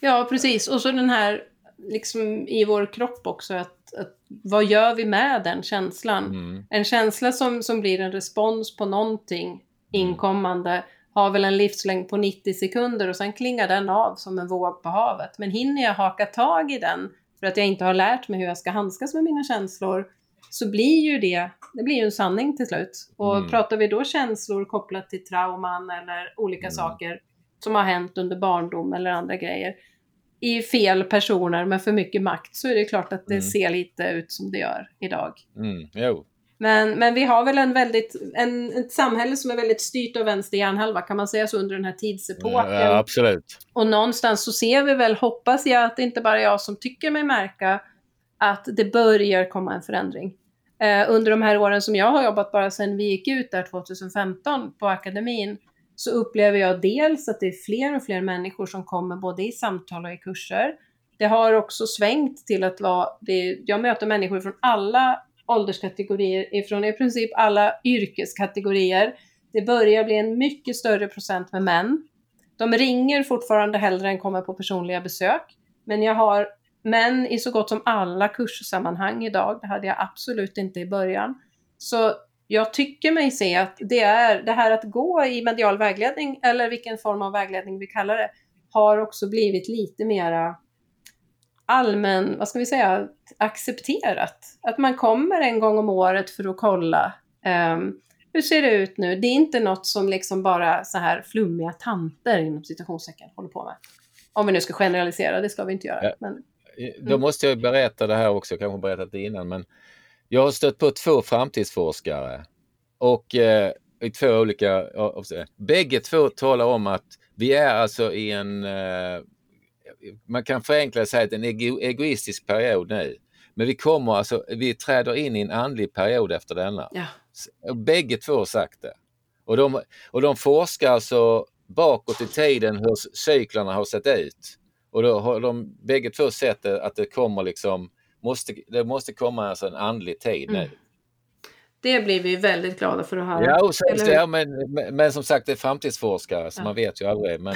Ja, precis. Och så den här, liksom i vår kropp också, att, att vad gör vi med den känslan? Mm. En känsla som, som blir en respons på någonting inkommande har väl en livslängd på 90 sekunder och sen klingar den av som en våg på havet. Men hinner jag haka tag i den för att jag inte har lärt mig hur jag ska handskas med mina känslor så blir ju det, det blir ju en sanning till slut. Och Mm. pratar vi då känslor kopplat till trauman eller olika Mm. saker som har hänt under barndom eller andra grejer i fel personer med för mycket makt så är det klart att det Mm. ser lite ut som det gör idag. Mm. Men, men vi har väl en väldigt, en, ett samhälle som är väldigt styrt av vänster hjärnhalva, kan man säga så, under den här tidsepoken. Ja, absolut. Och någonstans så ser vi väl, hoppas jag, att det inte bara är jag som tycker mig märka att det börjar komma en förändring. Eh, under de här åren som jag har jobbat, bara sedan vi gick ut där 2015 på akademin, så upplever jag dels att det är fler och fler människor som kommer både i samtal och i kurser. Det har också svängt till att vara, det, jag möter människor från alla ålderskategorier, ifrån i princip alla yrkeskategorier. Det börjar bli en mycket större procent med män. De ringer fortfarande hellre än kommer på personliga besök. Men jag har män i så gott som alla kurssammanhang idag. Det hade jag absolut inte i början. Så jag tycker mig se att det är det här att gå i medial vägledning, eller vilken form av vägledning vi kallar det, har också blivit lite mera allmän, vad ska vi säga, accepterat. Att man kommer en gång om året för att kolla ehm, hur ser det ut nu? Det är inte något som liksom bara så här flummiga tanter inom citationstecken håller på med. Om vi nu ska generalisera, det ska vi inte göra. Ja. Men, Då måste jag berätta det här också, jag kanske berättat det innan, men jag har stött på två framtidsforskare och eh, i två olika, bägge två talar om att vi är alltså i en, eh, man kan förenkla säga att en ego, egoistisk period nu. Men vi kommer alltså, vi träder in i en andlig period efter denna. ja. Bägge två har sagt det. Och de, och de forskar alltså bakåt i tiden hur cyklarna har sett ut. Och då har de bägge två sett att det kommer liksom, måste, det måste komma alltså en andlig tid nu. Mm. Det blir vi väldigt glada för att höra. Ja, och sen, ja men, men, men som sagt det är framtidsforskare så Ja. man vet ju aldrig. Men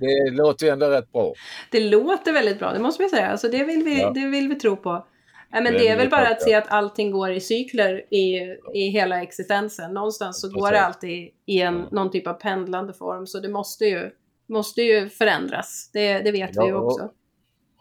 det låter ju ändå rätt bra. Det låter väldigt bra, det måste vi säga. Alltså det, vill vi, Ja. det vill vi tro på. Ja, men Det det är väl bara att se att allting går i cykler i, i hela existensen. Någonstans så går det alltid i en, någon typ av pendlande form. Så det måste ju, måste ju förändras. Det, det vet vi ju Ja, och- också.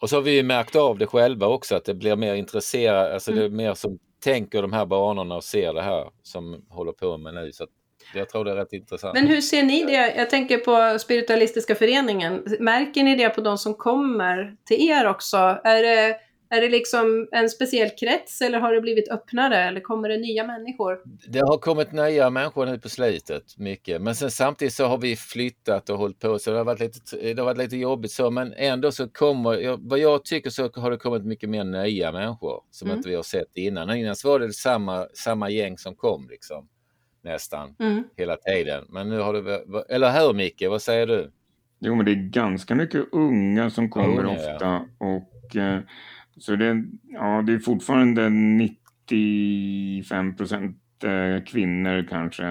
Och så har vi ju märkt av det själva också att det blir mer intresserat, alltså det är Mm. mer som tänker de här banorna och ser det här som håller på med nu. Så jag tror det är rätt intressant. Men hur ser ni det? Jag tänker på Spiritualistiska föreningen. Märker ni det på de som kommer till er också? Är det, är det liksom en speciell krets eller har det blivit öppnare eller kommer det nya människor? Det har kommit nya människor nu på slutet, mycket. Men sen samtidigt så har vi flyttat och hållit på så det har varit lite, det har varit lite jobbigt så men ändå så kommer, vad jag tycker så har det kommit mycket mer nya människor som Mm. inte vi har sett innan. Innan så var det samma, samma gäng som kom liksom nästan Mm. hela tiden. Men nu har det, eller hur Micke, vad säger du? Jo, men det är ganska mycket unga som kommer Unga, ja. ofta. Och, eh, så det, ja, det är fortfarande 95 procent eh, kvinnor kanske.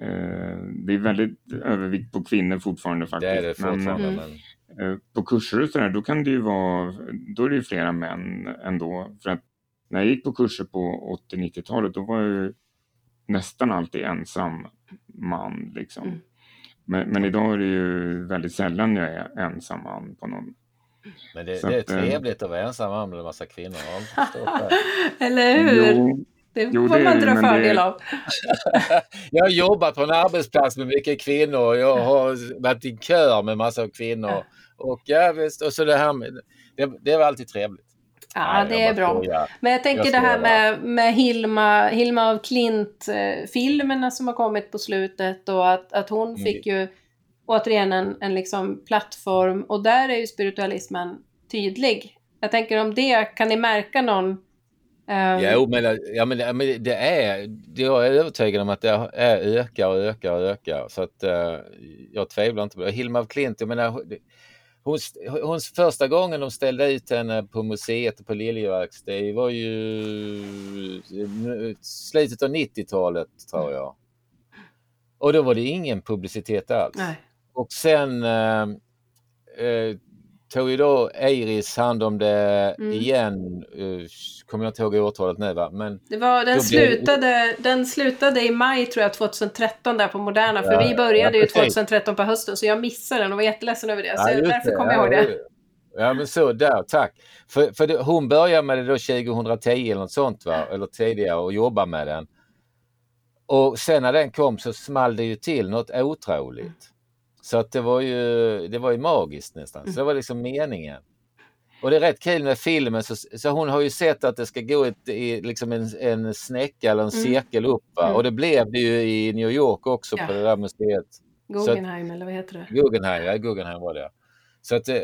Eh, det är väldigt övervikt på kvinnor fortfarande Det faktiskt. är det fortfarande. Mm. Men, eh, på kurser och sådär, då kan det ju vara, då är det ju flera män ändå. För att när jag gick på kurser på 80-90-talet, då var jag ju nästan alltid ensam man liksom. Mm. Men, men idag är det ju väldigt sällan jag är ensam man på någon. Men det, det är eh, trevligt att vara ensam man med en massa kvinnor. Eller hur? Jo, Det jo, får man dra fördel det... av. jag har jobbat på en arbetsplats med mycket kvinnor. Jag har varit i kör med massa kvinnor. Och, ja, visst, och så det här med, det, det var alltid trevligt. Ja, Nej, det är bra. Men jag tänker jag det här med, med Hilma, Hilma av Klint-filmerna eh, som har kommit på slutet och att, att hon mm. fick ju återigen en, en liksom plattform och där är ju spiritualismen tydlig. Jag tänker om det, kan ni märka någon Um, jo, men, ja, men, men det är, jag är övertygad om att det är, ökar och ökar och ökar. Så att uh, jag tvivlar inte på det. Hilma af Klint, jag menar, hon, hon, första gången de ställde ut henne på museet på Liljevalchs, det var ju slutet av 90-talet tror jag. Och då var det ingen publicitet alls. Nej. Och sen uh, uh, tog ju då Eiris hand om det mm. igen. Uh, kommer jag inte ihåg årtalet nu va? Men det var, den, slutade, blev... den slutade i maj tror jag 2013 där på Moderna. För ja, vi började ja, ju 2013 på hösten så jag missade den och var jätteledsen över det. Så ja, därför kommer jag ihåg det. Ja men så där, tack. För, för det, hon började med det då 2010 eller något sånt va? Eller tidigare och jobba med den. Och sen när den kom så small det ju till något otroligt. Så att det var ju, det var ju magiskt nästan. Så det var liksom meningen. Och det är rätt kul med filmen, så, så hon har ju sett att det ska gå ett, i, liksom en, en snäcka eller en mm. cirkel upp. Mm. Och det blev det ju i New York också ja. på det där museet. Guggenheim att, eller vad heter det? Guggenheim, ja Guggenheim var det. Så att, eh,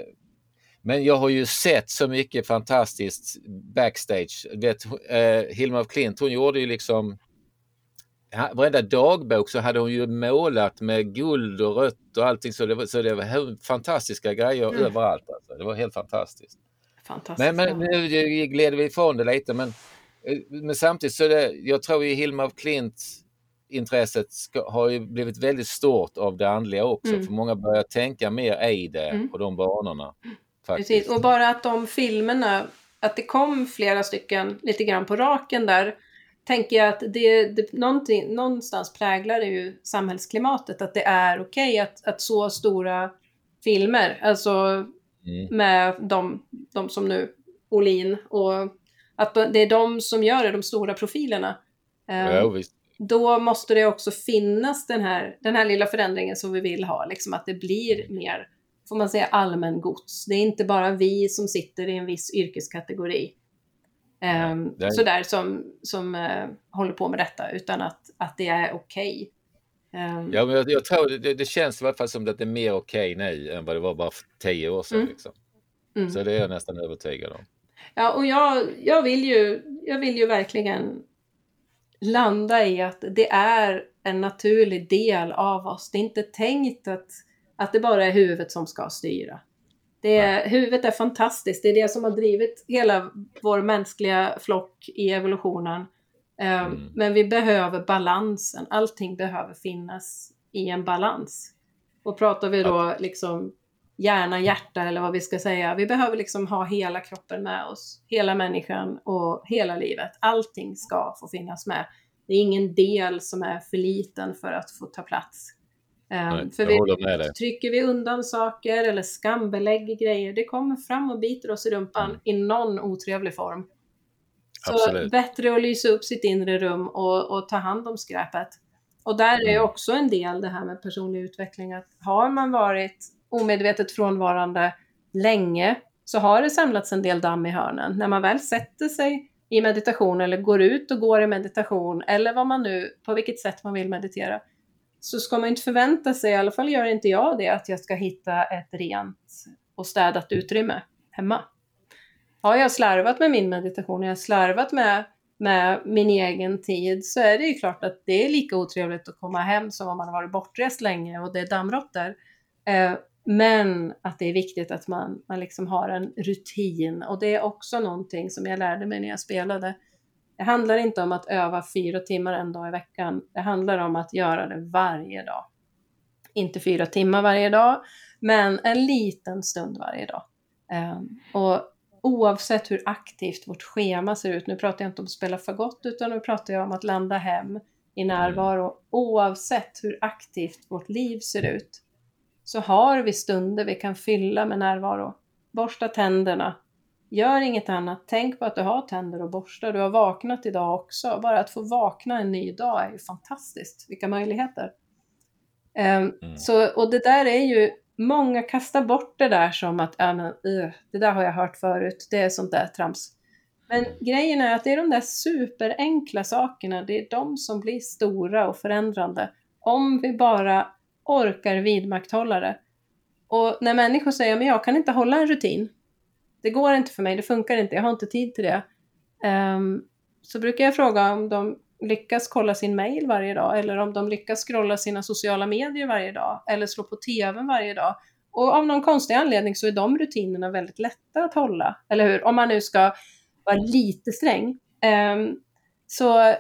men jag har ju sett så mycket fantastiskt backstage. Vet, eh, Hilma af Klint, hon gjorde ju liksom varenda dagbok så hade hon ju målat med guld och rött och allting så det var, så det var fantastiska grejer mm. överallt. Alltså. Det var helt fantastiskt. fantastiskt men, men nu gled vi ifrån det lite men, eh, men samtidigt så det, jag tror ju Hilma af Klint intresset ska, har ju blivit väldigt stort av det andliga också. Mm. För många börjar tänka mer i det mm. på de banorna. Faktiskt. Precis, och bara att de filmerna, att det kom flera stycken lite grann på raken där tänker jag att det, det någonstans präglar det ju samhällsklimatet, att det är okej okay att, att så stora filmer, alltså mm. med de, de som nu, Olin, och att det är de som gör det, de stora profilerna. Ja, visst. Då måste det också finnas den här, den här lilla förändringen som vi vill ha, liksom att det blir mer, får man säga, allmän gods. Det är inte bara vi som sitter i en viss yrkeskategori Det är... Sådär som, som uh, håller på med detta utan att, att det är okej. Okay. Ehm. ja, men jag, jag tror det, det, känns i alla fall som att det är mer okej okay nu än vad det var bara för tio år sedan. Mm. Liksom. Mm. Så det är jag nästan övertygad om. Ja, och jag, jag, vill ju, jag vill ju verkligen landa i att det är en naturlig del av oss. Det är inte tänkt att, att det bara är huvudet som ska styra. Det är, huvudet är fantastiskt. Det är det som har drivit hela vår mänskliga flock i evolutionen. Ehm, mm. Men vi behöver balansen. Allting behöver finnas i en balans. Och pratar vi då liksom hjärna, hjärta eller vad vi ska säga. Vi behöver liksom ha hela kroppen med oss. Hela människan och hela livet. Allting ska få finnas med. Det är ingen del som är för liten för att få ta plats. Nej, ehm, för vi, trycker vi undan saker eller skambelägger grejer, det kommer fram och biter oss i rumpan mm. i någon otrevlig form. Så Absolut. bättre att lysa upp sitt inre rum och, och ta hand om skräpet. Och där mm. är också en del det här med personlig utveckling, att har man varit omedvetet frånvarande länge så har det samlats en del damm i hörnen. När man väl sätter sig i meditation eller går ut och går i meditation eller vad man nu, på vilket sätt man vill meditera, så ska man inte förvänta sig, i alla fall gör inte jag det, att jag ska hitta ett rent och städat utrymme hemma. Har jag slarvat med min meditation, och jag har slarvat med, med min egen tid, så är det ju klart att det är lika otrevligt att komma hem som om man har varit bortrest länge och det är dammråttor. Eh, men att det är viktigt att man, man liksom har en rutin och det är också någonting som jag lärde mig när jag spelade det handlar inte om att öva fyra timmar en dag i veckan. Det handlar om att göra det varje dag. Inte fyra timmar varje dag, men en liten stund varje dag. Ehm, och oavsett hur aktivt vårt schema ser ut, nu pratar jag inte om att spela fagott, utan nu pratar jag om att landa hem i närvaro. Oavsett hur aktivt vårt liv ser ut, så har vi stunder vi kan fylla med närvaro. Borsta tänderna, Gör inget annat. Tänk på att du har tänder och borstar. Du har vaknat idag också. Bara att få vakna en ny dag är ju fantastiskt. Vilka möjligheter. Um, mm. så, och det där är ju, många kastar bort det där som att, ja men uh, det där har jag hört förut, det är sånt där trams. Men grejen är att det är de där superenkla sakerna, det är de som blir stora och förändrande. Om vi bara orkar vidmakthålla det. Och när människor säger, men jag kan inte hålla en rutin, det går inte för mig, det funkar inte, jag har inte tid till det. Um, så brukar jag fråga om de lyckas kolla sin mail varje dag eller om de lyckas scrolla sina sociala medier varje dag eller slå på tvn varje dag. Och av någon konstig anledning så är de rutinerna väldigt lätta att hålla, eller hur? Om man nu ska vara lite sträng. Um, så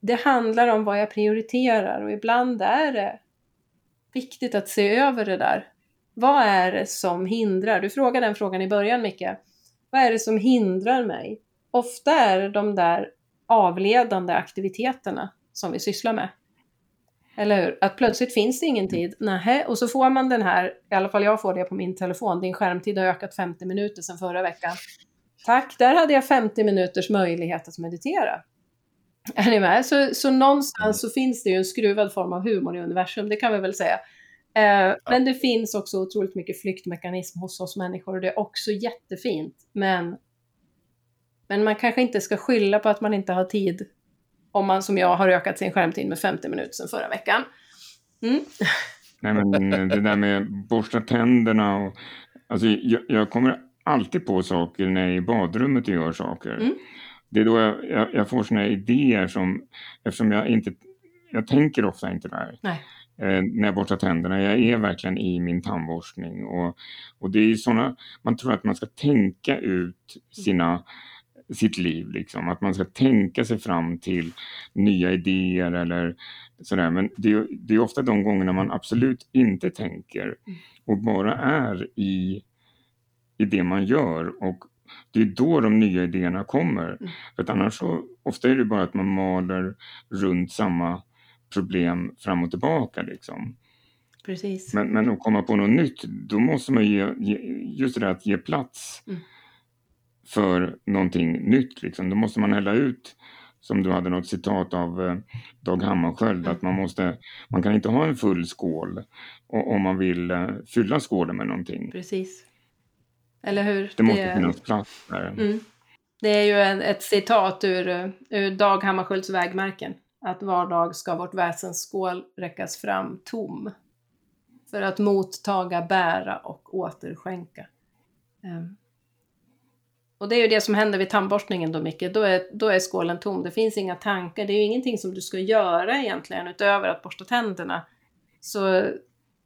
det handlar om vad jag prioriterar och ibland är det viktigt att se över det där. Vad är det som hindrar? Du frågade den frågan i början Micke. Vad är det som hindrar mig? Ofta är det de där avledande aktiviteterna som vi sysslar med. Eller hur? Att plötsligt finns det ingen tid. Nähä. Och så får man den här, i alla fall jag får det på min telefon, din skärmtid har ökat 50 minuter sedan förra veckan. Tack, där hade jag 50 minuters möjlighet att meditera. Är ni med? Så, så någonstans så finns det ju en skruvad form av humor i universum, det kan vi väl säga. Eh, ja. Men det finns också otroligt mycket flyktmekanism hos oss människor och det är också jättefint. Men, men man kanske inte ska skylla på att man inte har tid om man som jag har ökat sin skärmtid med 50 minuter sedan förra veckan. Mm. Nej, men det där med borsta tänderna och alltså, jag, jag kommer alltid på saker när jag är i badrummet och gör saker. Mm. Det är då jag, jag, jag får såna idéer som, eftersom jag inte, jag tänker ofta inte där. Nej. Eh, när jag borstar tänderna. Jag är verkligen i min tandborstning. Och, och det är sådana, man tror att man ska tänka ut sina, sitt liv, liksom. att man ska tänka sig fram till nya idéer eller sådär. Men det är, det är ofta de gångerna man absolut inte tänker och bara är i i det man gör och det är då de nya idéerna kommer. Mm. För annars så, ofta är det bara att man maler runt samma problem fram och tillbaka liksom. Precis. Men, men att komma på något nytt, då måste man ge, ge just det där att ge plats mm. för någonting nytt liksom. Då måste man hälla ut som du hade något citat av eh, Dag Hammarskjöld, mm. att man måste, man kan inte ha en full skål om man vill eh, fylla skålen med någonting. Precis. Eller hur? Det måste det... finnas plats där. Mm. Det är ju en, ett citat ur, ur Dag Hammarskjölds vägmärken. Att var dag ska vårt väsens skål räckas fram tom. För att mottaga, bära och återskänka. Um. Och det är ju det som händer vid tandborstningen då Micke. Då är, då är skålen tom. Det finns inga tankar. Det är ju ingenting som du ska göra egentligen utöver att borsta tänderna. Så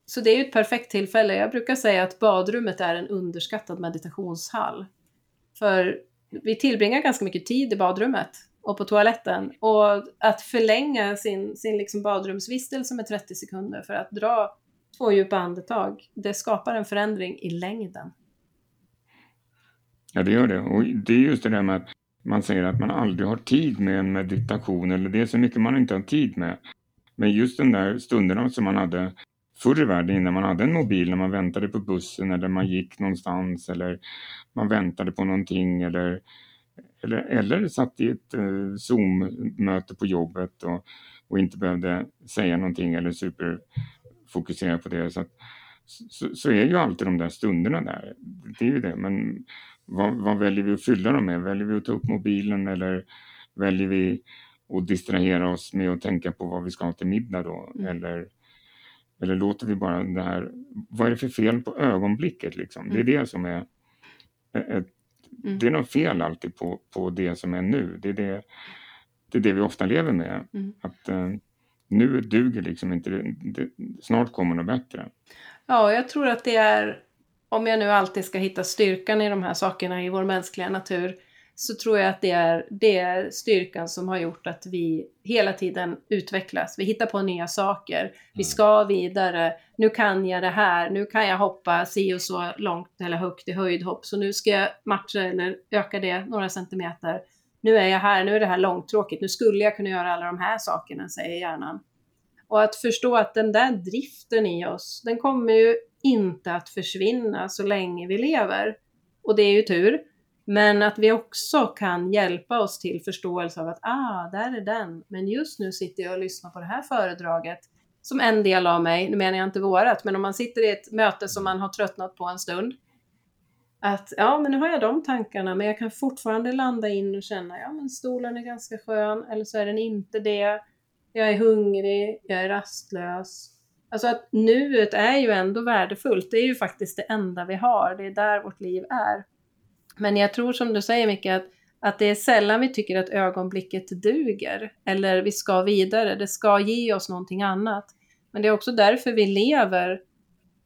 så det är ju ett perfekt tillfälle. Jag brukar säga att badrummet är en underskattad meditationshall. För vi tillbringar ganska mycket tid i badrummet och på toaletten. Och att förlänga sin, sin liksom badrumsvistelse med 30 sekunder för att dra två djupa andetag, det skapar en förändring i längden. Ja, det gör det. Och det är just det där med att man säger att man aldrig har tid med en meditation, eller det är så mycket man inte har tid med. Men just den där stunderna som man hade förr i världen innan man hade en mobil, när man väntade på bussen eller man gick någonstans eller man väntade på någonting eller, eller, eller satt i ett eh, Zoom-möte på jobbet och, och inte behövde säga någonting eller superfokusera på det. Så, att, så, så, är ju alltid de där stunderna där. Det är ju det, men vad, vad väljer vi att fylla dem med? Väljer vi att ta upp mobilen eller väljer vi att distrahera oss med att tänka på vad vi ska ha till middag då? Mm. Eller eller låter vi bara det här, vad är det för fel på ögonblicket liksom? Det är mm. det som är ett, mm. det är något fel alltid på, på det som är nu. Det är det, det, är det vi ofta lever med. Mm. Att uh, nu duger liksom inte, det, det, snart kommer något bättre. Ja, jag tror att det är, om jag nu alltid ska hitta styrkan i de här sakerna i vår mänskliga natur, så tror jag att det är, det är styrkan som har gjort att vi hela tiden utvecklas. Vi hittar på nya saker, vi mm. ska vidare, nu kan jag det här, nu kan jag hoppa si och så långt eller högt i höjdhopp, så nu ska jag matcha eller öka det några centimeter. Nu är jag här, nu är det här långtråkigt, nu skulle jag kunna göra alla de här sakerna, säger hjärnan. Och att förstå att den där driften i oss, den kommer ju inte att försvinna så länge vi lever. Och det är ju tur. Men att vi också kan hjälpa oss till förståelse av att ah, där är den. Men just nu sitter jag och lyssnar på det här föredraget som en del av mig, nu menar jag inte vårat, men om man sitter i ett möte som man har tröttnat på en stund. Att ja, men nu har jag de tankarna, men jag kan fortfarande landa in och känna, ja men stolen är ganska skön, eller så är den inte det. Jag är hungrig, jag är rastlös. Alltså att nuet är ju ändå värdefullt, det är ju faktiskt det enda vi har, det är där vårt liv är. Men jag tror som du säger Micke, att, att det är sällan vi tycker att ögonblicket duger, eller vi ska vidare, det ska ge oss någonting annat. Men det är också därför vi lever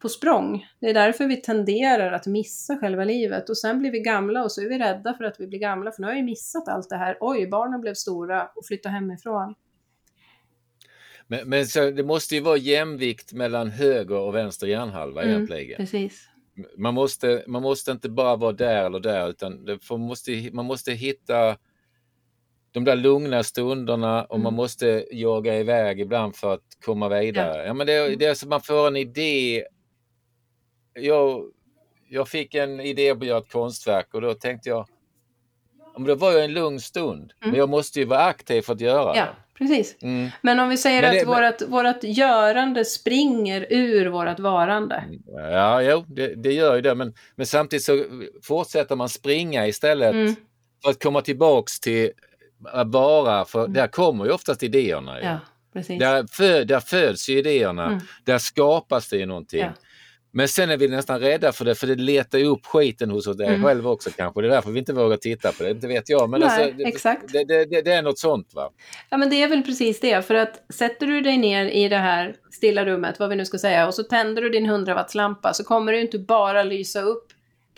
på språng. Det är därför vi tenderar att missa själva livet och sen blir vi gamla och så är vi rädda för att vi blir gamla för nu har jag missat allt det här. Oj, barnen blev stora och flyttade hemifrån. Men, men så det måste ju vara jämvikt mellan höger och vänster hjärnhalva mm, egentligen. Precis. Man måste, man måste inte bara vara där eller där utan det får, måste, man måste hitta de där lugna stunderna och mm. man måste jaga iväg ibland för att komma vidare. Ja. ja men det, det är så man får en idé. Jag, jag fick en idé på att göra ett konstverk och då tänkte jag, men det var ju en lugn stund, mm. men jag måste ju vara aktiv för att göra ja, det. Precis. Mm. Men om vi säger det, att vårat, men... vårat görande springer ur vårat varande. Ja, jo, det, det gör ju det, men, men samtidigt så fortsätter man springa istället mm. för att komma tillbaks till att vara, för mm. där kommer ju oftast idéerna. Ja. Där, för, där föds ju idéerna, mm. där skapas det ju någonting. Ja. Men sen är vi nästan rädda för det, för det letar ju upp skiten hos dig mm. själv också kanske. Det är därför vi inte vågar titta på det, inte vet jag. Men Nej, alltså, det, exakt. Det, det, det, är något sånt va? Ja men det är väl precis det, för att sätter du dig ner i det här stilla rummet, vad vi nu ska säga, och så tänder du din 100 lampa så kommer det inte bara lysa upp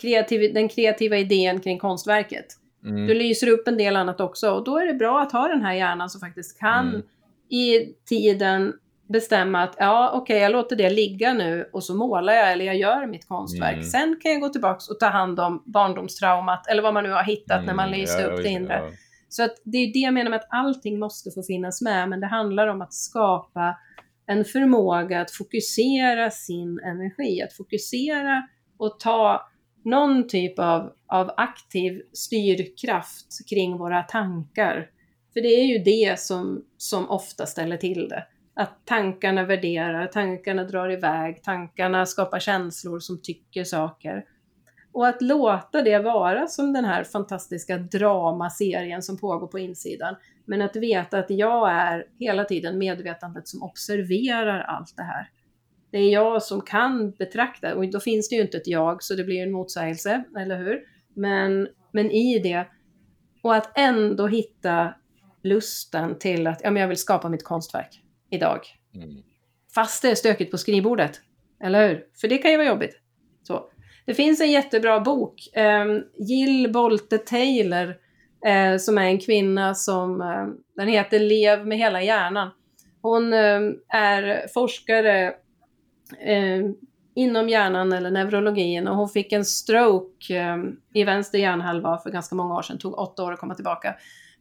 kreativ, den kreativa idén kring konstverket. Mm. Du lyser upp en del annat också och då är det bra att ha den här hjärnan som faktiskt kan mm. i tiden bestämma att ja, okej, okay, jag låter det ligga nu och så målar jag eller jag gör mitt konstverk. Mm. Sen kan jag gå tillbaka och ta hand om barndomstraumat eller vad man nu har hittat mm. när man mm, lyste ja, upp det inre. Ja. Så att det är det jag menar med att allting måste få finnas med, men det handlar om att skapa en förmåga att fokusera sin energi, att fokusera och ta någon typ av, av aktiv styrkraft kring våra tankar. För det är ju det som, som ofta ställer till det. Att tankarna värderar, tankarna drar iväg, tankarna skapar känslor som tycker saker. Och att låta det vara som den här fantastiska dramaserien som pågår på insidan. Men att veta att jag är hela tiden medvetandet som observerar allt det här. Det är jag som kan betrakta, och då finns det ju inte ett jag, så det blir en motsägelse, eller hur? Men, men i det, och att ändå hitta lusten till att ja, men jag vill skapa mitt konstverk idag. Mm. Fast det är stökigt på skrivbordet. Eller hur? För det kan ju vara jobbigt. Så. Det finns en jättebra bok, eh, Jill Bolte Taylor, eh, som är en kvinna som, eh, den heter Lev med hela hjärnan. Hon ehm, är forskare ehm, inom hjärnan eller neurologin och hon fick en stroke ehm, i vänster hjärnhalva för ganska många år sedan, tog åtta år att komma tillbaka.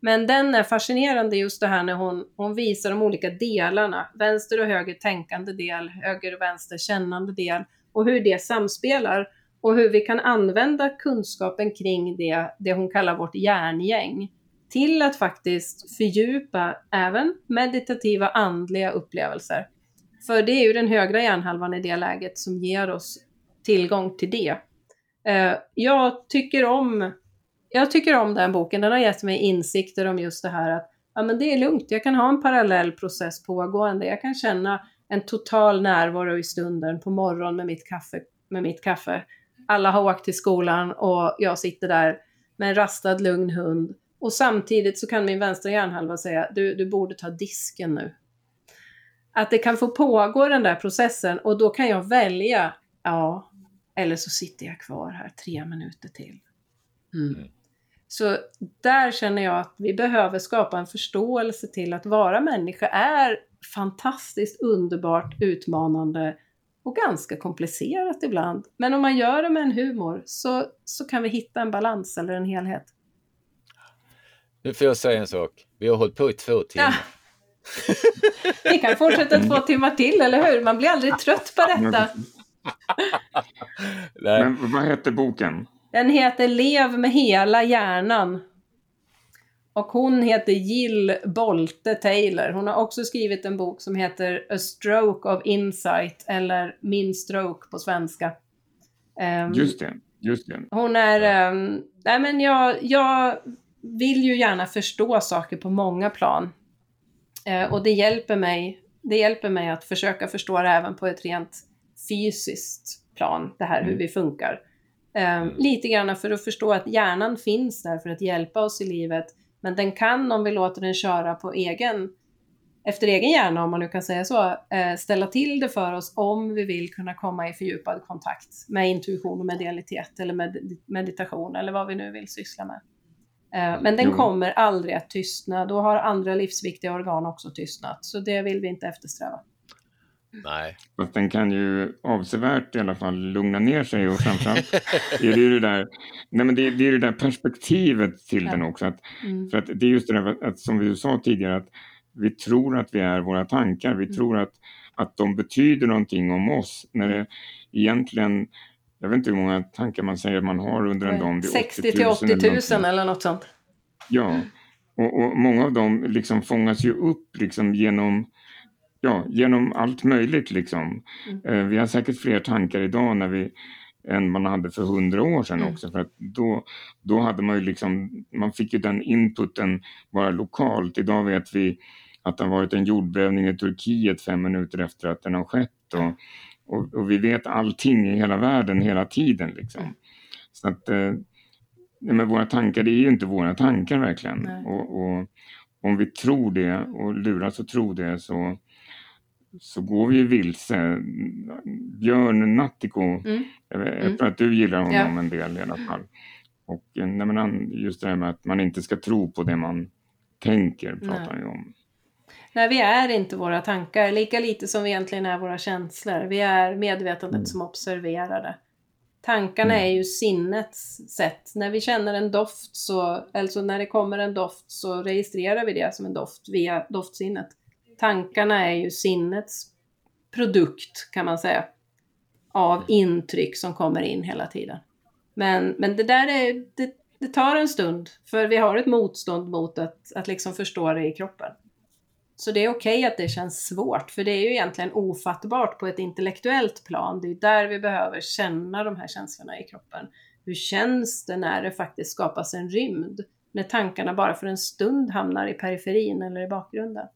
Men den är fascinerande just det här när hon, hon visar de olika delarna, vänster och höger tänkande del, höger och vänster kännande del och hur det samspelar och hur vi kan använda kunskapen kring det, det hon kallar vårt hjärngäng till att faktiskt fördjupa även meditativa andliga upplevelser. För det är ju den högra hjärnhalvan i det läget som ger oss tillgång till det. Eh, jag tycker om jag tycker om den boken. Den har gett mig insikter om just det här att ja, men det är lugnt. Jag kan ha en parallell process pågående. Jag kan känna en total närvaro i stunden på morgonen med mitt kaffe. Med mitt kaffe. Alla har åkt till skolan och jag sitter där med en rastad lugn hund. Och samtidigt så kan min vänstra hjärnhalva säga du, du borde ta disken nu. Att det kan få pågå den där processen och då kan jag välja, ja, eller så sitter jag kvar här tre minuter till. Mm. mm. Så där känner jag att vi behöver skapa en förståelse till att vara människa är fantastiskt underbart, utmanande och ganska komplicerat ibland. Men om man gör det med en humor så, så kan vi hitta en balans eller en helhet. Nu får jag säga en sak. Vi har hållit på i två timmar. Ja. Vi kan fortsätta två timmar till, eller hur? Man blir aldrig trött på detta. Men vad heter boken? Den heter Lev med hela hjärnan. Och hon heter Jill Bolte Taylor. Hon har också skrivit en bok som heter A Stroke of Insight, eller Min stroke på svenska. Um, just det, just det. Hon är... Um, nej men jag, jag vill ju gärna förstå saker på många plan. Uh, och det hjälper mig det hjälper mig att försöka förstå det även på ett rent fysiskt plan, det här hur mm. vi funkar. Um, lite grann för att förstå att hjärnan finns där för att hjälpa oss i livet, men den kan, om vi låter den köra på egen, efter egen hjärna, om man nu kan säga så, uh, ställa till det för oss om vi vill kunna komma i fördjupad kontakt med intuition och medialitet eller med meditation eller vad vi nu vill syssla med. Eh, men den kommer aldrig att tystna. Då har andra livsviktiga organ också tystnat. Så det vill vi inte eftersträva. Nej. Fast den kan ju avsevärt i alla fall lugna ner sig och framförallt är det ju det där, nej men det, det är det där perspektivet till ja. den också. Att, mm. För att det är just det där att, som vi sa tidigare att vi tror att vi är våra tankar. Vi mm. tror att, att de betyder någonting om oss när det egentligen jag vet inte hur många tankar man säger man har under en dag. 60 till 80 000 eller, eller något sånt. Ja, och, och, många av dem liksom fångas ju upp liksom genom, ja, genom allt möjligt. Liksom. Mm. Eh, vi har säkert fler tankar idag när vi, än man hade för hundra år sedan mm. också. För att då, då hade man ju liksom, man fick ju den inputen bara lokalt. Idag vet vi att det har varit en jordbävning i Turkiet fem minuter efter att den har skett. Och, och, och, vi vet allting i hela världen hela tiden. Liksom. Så att, eh, men våra tankar, det är ju inte våra tankar verkligen. Och, och, om vi tror det och luras att tro det så, så går vi ju vilse. Björn Nattiko, mm. jag, mm. tror att du gillar honom ja. en del i alla fall. Och eh, nej, men just det här med att man inte ska tro på det man tänker pratar han ju om. Nej, vi är inte våra tankar, lika lite som vi egentligen är våra känslor. Vi är medvetandet mm. som observerar det. Tankarna mm. är ju sinnets sätt. När vi känner en doft, så, alltså när det kommer en doft, så registrerar vi det som en doft via doftsinnet. Tankarna är ju sinnets produkt, kan man säga, av mm. intryck som kommer in hela tiden. Men, men det där är, det, det tar en stund, för vi har ett motstånd mot att, att liksom förstå det i kroppen. Så det är okej okay att det känns svårt, för det är ju egentligen ofattbart på ett intellektuellt plan. Det är där vi behöver känna de här känslorna i kroppen. Hur känns det när det faktiskt skapas en rymd? När tankarna bara för en stund hamnar i periferin eller i bakgrunden.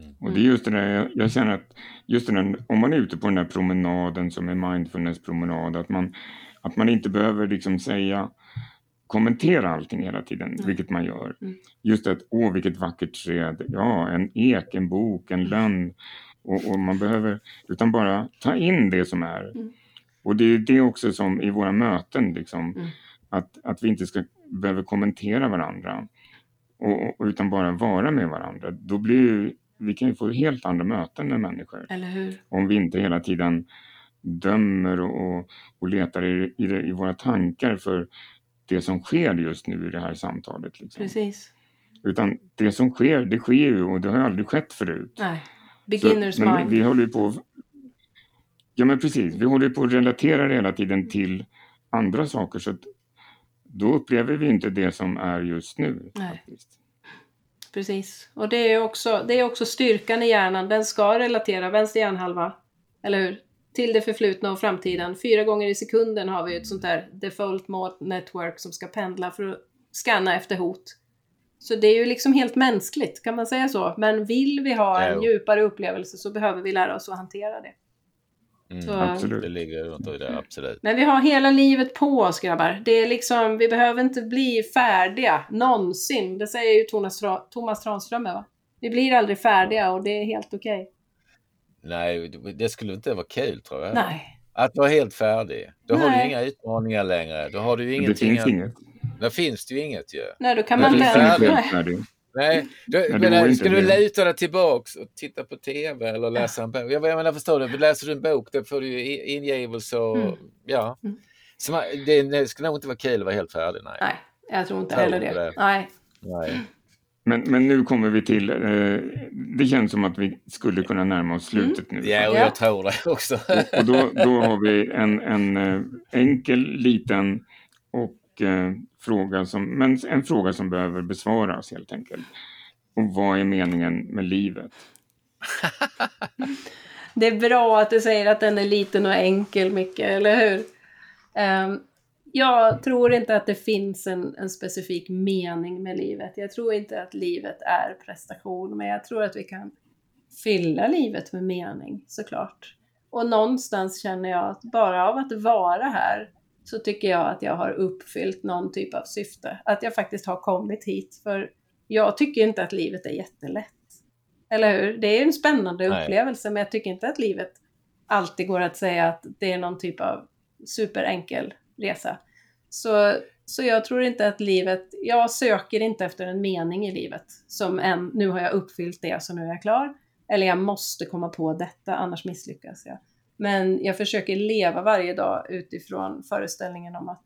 Mm. Och det är just det där, jag känner att just det där, om man är ute på den där promenaden som är mindfulness-promenad, att man, att man inte behöver liksom säga kommentera allting hela tiden, mm. vilket man gör. Mm. Just att, åh vilket vackert träd, ja en ek, en bok, en lönn. Och, och, man behöver, utan bara ta in det som är. Mm. Och det är det också som i våra möten, liksom, mm. att, att vi inte ska behöva kommentera varandra. Och, utan bara vara med varandra. Då blir vi kan ju få helt andra möten med människor. Om vi inte hela tiden dömer och, och letar i, i, i, våra tankar för det som sker just nu i det här samtalet. Liksom. Precis. Utan det som sker, det sker ju och det har aldrig skett förut. Nej. Beginners Så, mind. Vi håller på Ja men precis, vi håller på att relatera hela tiden till andra saker så att då upplever vi inte det som är just nu. Nej. Faktiskt. Precis, och det är, också, det är också styrkan i hjärnan, den ska relatera, vänster hjärnhalva, eller hur? till det förflutna och framtiden. Fyra gånger i sekunden har vi ett sånt där default mode network som ska pendla för att scanna efter hot. Så det är ju liksom helt mänskligt, kan man säga så? Men vill vi ha en djupare upplevelse så behöver vi lära oss att hantera det. Mm, så, absolut. Det ligger runt i det, absolut. Men vi har hela livet på oss grabbar. Det är liksom, vi behöver inte bli färdiga någonsin. Det säger ju Thomas, Thomas Tranströmer va? Vi blir aldrig färdiga och det är helt okej. Okay. Nej, det skulle inte vara kul tror jag. Nej. Att vara helt färdig. Då Nej. har du inga utmaningar längre. Då har du ingenting. Det finns inget. Då finns det ju inget ju. Nej, då kan man vända. Nej, då, men, ska du luta dig tillbaks och titta på TV eller läsa en bok? Jag menar, förstår du, läser du en bok då får du ju ingivelse och mm. ja. Mm. Så man, det, det skulle nog inte vara kul att vara helt färdig. Nej, nej jag tror inte heller det. det. Nej. nej. Men, men nu kommer vi till, eh, det känns som att vi skulle kunna närma oss Mm. slutet nu. Ja, och jag tror det också. Och då, då har vi en, en eh, enkel, liten och eh, fråga som, men en fråga som behöver besvaras helt enkelt. Och vad är meningen med livet? Det är bra att du säger att den är liten och enkel, Micke, eller hur? Um, jag tror inte att det finns en, en specifik mening med livet. Jag tror inte att livet är prestation, men jag tror att vi kan fylla livet med mening, såklart. Och någonstans känner jag att bara av att vara här så tycker jag att jag har uppfyllt någon typ av syfte. Att jag faktiskt har kommit hit. För jag tycker inte att livet är jättelätt. Eller hur? Det är en spännande Nej. upplevelse, men jag tycker inte att livet alltid går att säga att det är någon typ av superenkel resa. Så, så jag tror inte att livet, jag söker inte efter en mening i livet som en, nu har jag uppfyllt det så nu är jag klar. Eller jag måste komma på detta, annars misslyckas jag. Men jag försöker leva varje dag utifrån föreställningen om att,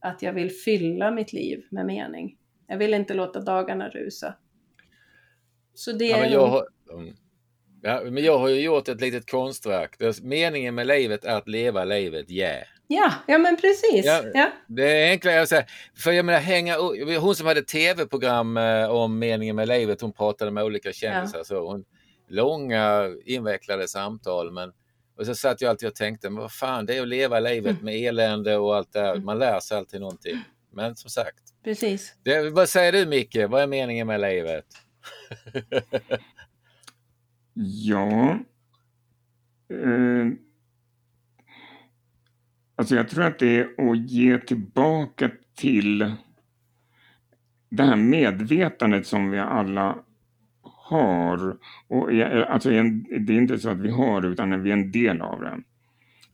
att jag vill fylla mitt liv med mening. Jag vill inte låta dagarna rusa. Så det Ja, är men, jag har, ja, men jag har ju gjort ett litet konstverk. Meningen med livet är att leva livet, ja. Ja, ja men precis. Ja. Ja. Det är enklare att säga. För jag menar, hänga, hon som hade tv-program eh, om meningen med livet, hon pratade med olika kändisar. Så hon, långa invecklade samtal. Men, och så satt jag alltid och tänkte, men vad fan, det är att leva livet med elände och allt det här. Man lär sig alltid någonting. Men som sagt, Precis. det, vad säger du Micke? Vad är meningen med livet? Ja. Eh, alltså jag tror att det är att ge tillbaka till det här medvetandet som vi alla har. Och är, alltså är en, det är inte så att vi har utan vi är en del av det.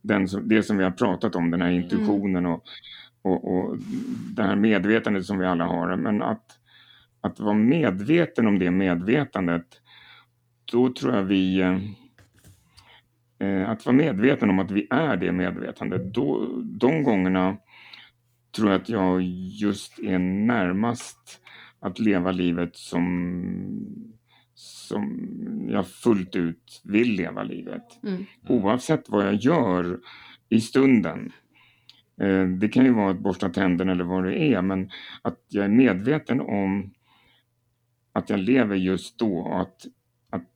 Den som, det som vi har pratat om, den här intuitionen och, och, och det här medvetandet som vi alla har. Men att, att vara medveten om det medvetandet då tror jag vi... Eh, att vara medveten om att vi är det medvetandet, då, de gångerna tror jag att jag just är närmast att leva livet som, som jag fullt ut vill leva livet. Mm. Oavsett vad jag gör i stunden. Eh, det kan ju vara att borsta tänderna eller vad det är, men att jag är medveten om att jag lever just då och att, att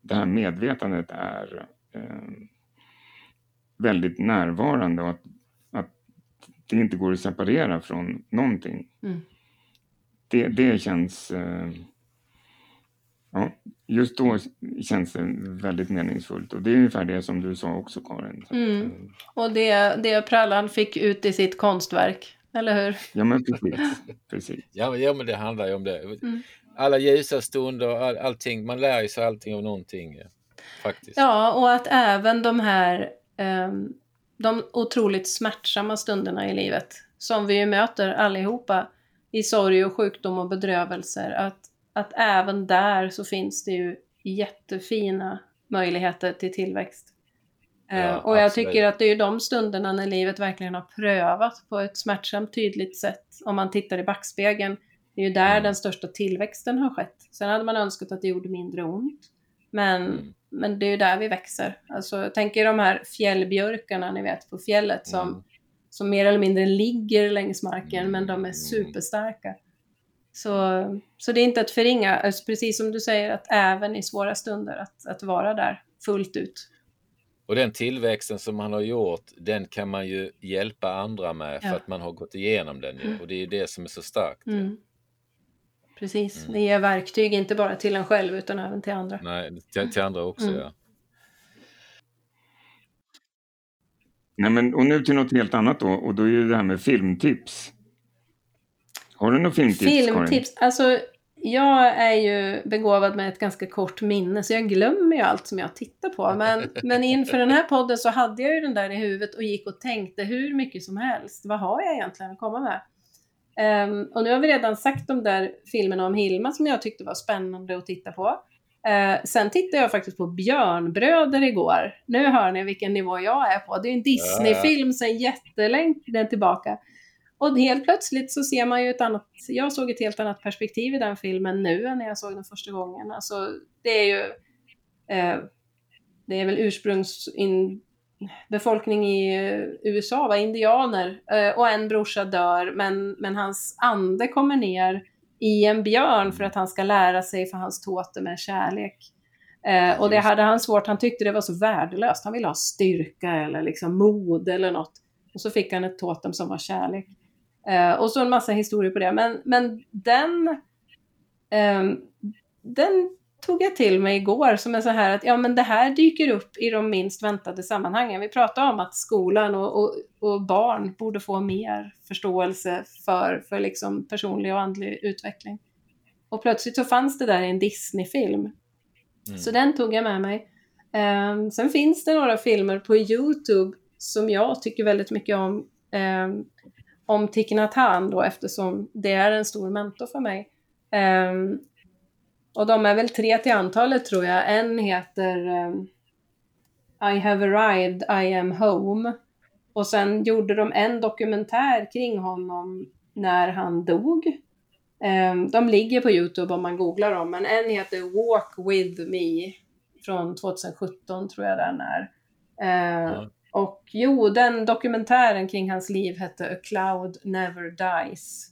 det här medvetandet är eh, väldigt närvarande och att, att det inte går att separera från någonting. Mm. Det, det känns... Eh, ja, just då känns det väldigt meningsfullt och det är ungefär det som du sa också Karin. Mm. eh, Och det, det Prallan fick ut i sitt konstverk, eller hur? Ja men precis. precis. Ja, men- ja, men det handlar ju om det. Mm. Alla ljusa stunder, all, allting. Man lär sig allting av någonting. ja. Faktiskt. Ja, och att även de här ehm, de otroligt smärtsamma stunderna i livet som vi ju möter allihopa i sorg och sjukdom och bedrövelser, att, att även där så finns det ju jättefina möjligheter till tillväxt. Eh, Ja, och jag absolut. tycker att det är ju de stunderna när livet verkligen har prövat på ett smärtsamt tydligt sätt. Om man tittar i backspegeln, det är ju där Mm. den största tillväxten har skett. Sen hade man önskat att det gjorde mindre ont. Men, Mm. men det är ju där vi växer. Alltså, jag tänker de här fjällbjörkarna ni vet på fjället som, Mm. som mer eller mindre ligger längs marken men de är Mm. superstarka. Så, så det är inte att förringa, alltså, precis som du säger, att även i svåra stunder att, att vara där fullt ut. Och den tillväxten som man har gjort, den kan man ju hjälpa andra med för Ja. att man har gått igenom den. ju. Mm. Och det är ju det som är så starkt. Mm. Precis, Mm. det ger verktyg inte bara till en själv utan även till andra. Nej, till, till andra också Mm. ja. Nej, men, och nu till något helt annat då och då är det det här med filmtips. Har du något filmtips Karin? Filmtips, alltså jag är ju begåvad med ett ganska kort minne så jag glömmer ju allt som jag tittar på. Men, men inför den här podden så hade jag ju den där i huvudet och gick och tänkte hur mycket som helst. Vad har jag egentligen att komma med? Ehm, och nu har vi redan sagt de där filmerna om Hilma som jag tyckte var spännande att titta på. Eh, sen tittade jag faktiskt på Björnbröder igår. Nu hör ni vilken nivå jag är på. Det är en Disney-film sedan jättelänge tillbaka. Och helt plötsligt så ser man ju ett annat, jag såg ett helt annat perspektiv i den filmen nu än när jag såg den första gången. Alltså det är ju, eh, det är väl ursprungsbefolkning i eh, USA, va? indianer, eh, och en brorsa dör, men, men hans ande kommer ner i en björn för att han ska lära sig för hans tåte med kärlek. Eh, och det hade han svårt, han tyckte det var så värdelöst, han ville ha styrka eller liksom mod eller något. Och så fick han ett totem som var kärlek. Eh, och så en massa historier på det. Men, men den, eh, den tog jag till mig igår som är så här att ja men det här dyker upp i de minst väntade sammanhangen. Vi pratar om att skolan och, och, och barn borde få mer förståelse för, för liksom personlig och andlig utveckling. Och plötsligt så fanns det där i en Disney-film. Mm. Så den tog jag med mig. Um, sen finns det några filmer på YouTube som jag tycker väldigt mycket om. Um, om Thich Nhat Hanh då eftersom det är en stor mentor för mig. Um, och de är väl tre till antalet tror jag. En heter um, I have arrived, I am home. Och sen gjorde de en dokumentär kring honom när han dog. Um, de ligger på Youtube om man googlar dem, men en heter Walk with me från 2017 tror jag den är. Uh, ja. Och jo, den dokumentären kring hans liv hette A Cloud Never Dies.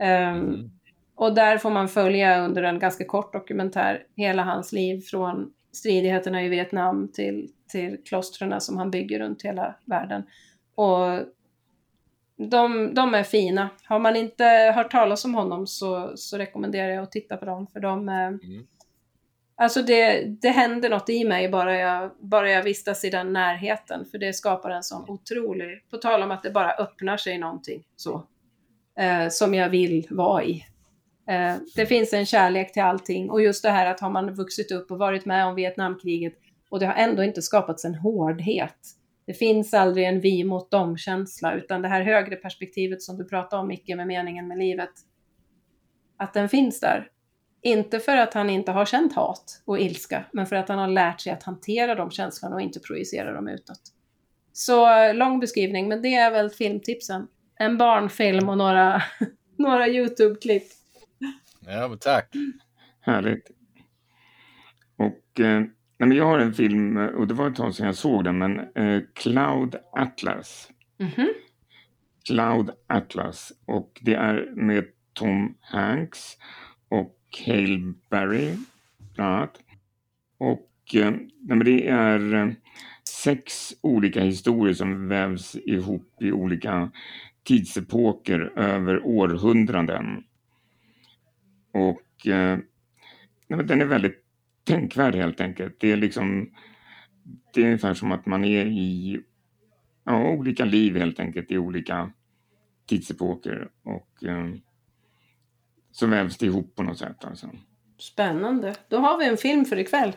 Um, mm. Och där får man följa under en ganska kort dokumentär hela hans liv från stridigheterna i Vietnam till, till klostren som han bygger runt hela världen. Och de, de är fina. Har man inte hört talas om honom så, så rekommenderar jag att titta på dem för de, mm. Alltså det, det händer något i mig bara jag, bara jag vistas i den närheten, för det skapar en sån otrolig, på tal om att det bara öppnar sig någonting så, eh, som jag vill vara i. Eh, det finns en kärlek till allting och just det här att har man vuxit upp och varit med om Vietnamkriget och det har ändå inte skapats en hårdhet. Det finns aldrig en vi mot dem-känsla, utan det här högre perspektivet som du pratar om, Micke, med meningen med livet, att den finns där. Inte för att han inte har känt hat och ilska, men för att han har lärt sig att hantera de känslorna och inte projicera dem utåt. Så lång beskrivning, men det är väl filmtipsen. En barnfilm och några, några YouTube-klipp. Ja, men tack. Härligt. Och eh, jag har en film, och det var ett tag sedan jag såg den, men eh, Cloud Atlas. Mm -hmm. Cloud Atlas. Och det är med Tom Hanks och Cale Berry, bland annat. Och eh, det är eh, sex olika historier som vävs ihop i olika tidsepoker över århundraden. Och eh, den är väldigt tänkvärd helt enkelt. Det är liksom det är ungefär som att man är i ja, olika liv helt enkelt i olika tidsepoker. Och eh, så vävs det ihop på något sätt. Alltså. Spännande. Då har vi en film för ikväll.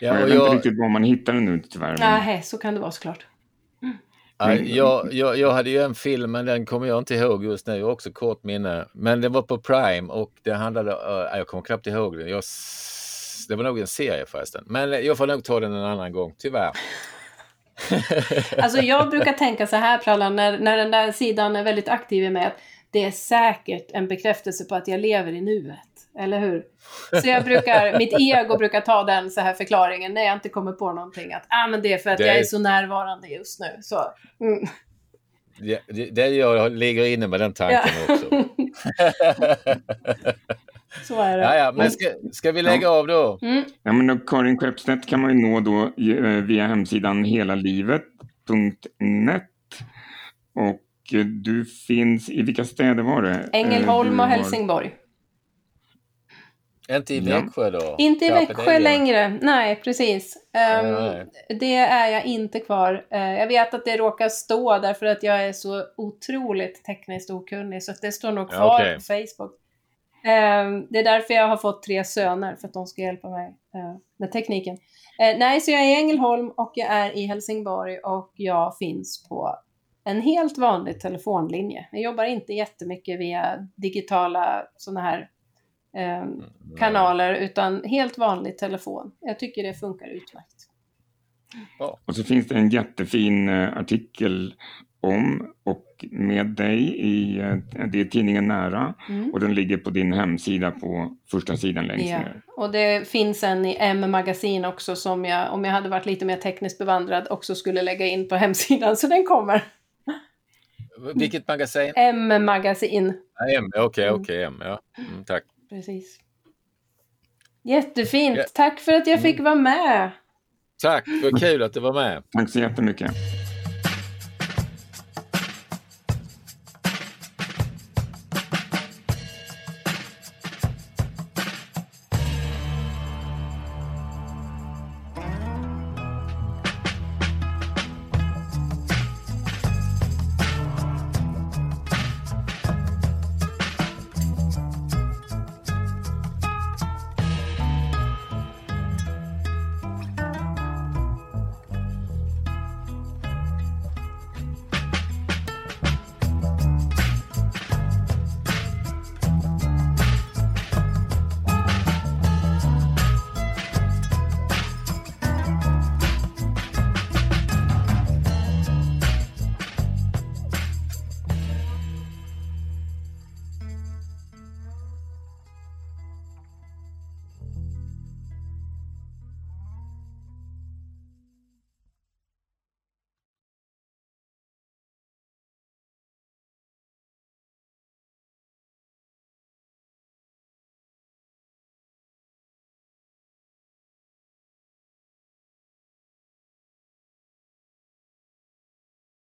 Ja, jag vet jag... inte riktigt var man hittar den nu tyvärr. Men... Nej, så kan det vara såklart. Mm. Ja, jag, jag, jag, hade ju en film, men den kommer jag inte ihåg just nu, också kort minne. Men den var på Prime och det handlade, uh, jag kommer knappt ihåg den. Jag, det var nog en serie förresten. Men jag får nog ta den en annan gång, tyvärr. alltså jag brukar tänka så här Prallan, när, när den där sidan är väldigt aktiv i mig, att det är säkert en bekräftelse på att jag lever i nuet. Eller hur? Så jag brukar, mitt ego brukar ta den så här förklaringen när jag inte kommer på någonting. Att ah, men det är för att det... jag är så närvarande just nu. Så, mm. det, det, det jag ligger inne med den tanken ja. också. så är det. Ja, ja, men ska, ska vi lägga ja. av då? Mm. Ja, men då, Karin Skeppstedt kan man ju nå då eh, via hemsidan helalivet.net. Och du finns i vilka städer var det? Ängelholm och Helsingborg. Inte i Växjö då? Inte i Växjö längre, nej precis. Um, nej. Det är jag inte kvar. Uh, jag vet att det råkar stå därför att jag är så otroligt tekniskt okunnig så det står nog kvar okay. på Facebook. Um, det är därför jag har fått tre söner, för att de ska hjälpa mig uh, med tekniken. Uh, nej, så jag är i Ängelholm och jag är i Helsingborg och jag finns på en helt vanlig telefonlinje. Jag jobbar inte jättemycket via digitala sådana här eh, kanaler utan helt vanlig telefon. Jag tycker det funkar utmärkt. Och så finns det en jättefin eh, artikel om och med dig i eh, det är tidningen Nära mm. och den ligger på din hemsida på första sidan längst ja. ner. Och det finns en i M-magasin också som jag, om jag hade varit lite mer tekniskt bevandrad, också skulle lägga in på hemsidan, så den kommer. Vilket magasin? M-magasin. M, okej, okay, mm. okej, okay, M, ja. Mm, tack. Precis. Jättefint. Tack för att jag fick mm. vara med. Tack, vad kul att du var med. Tack så jättemycket.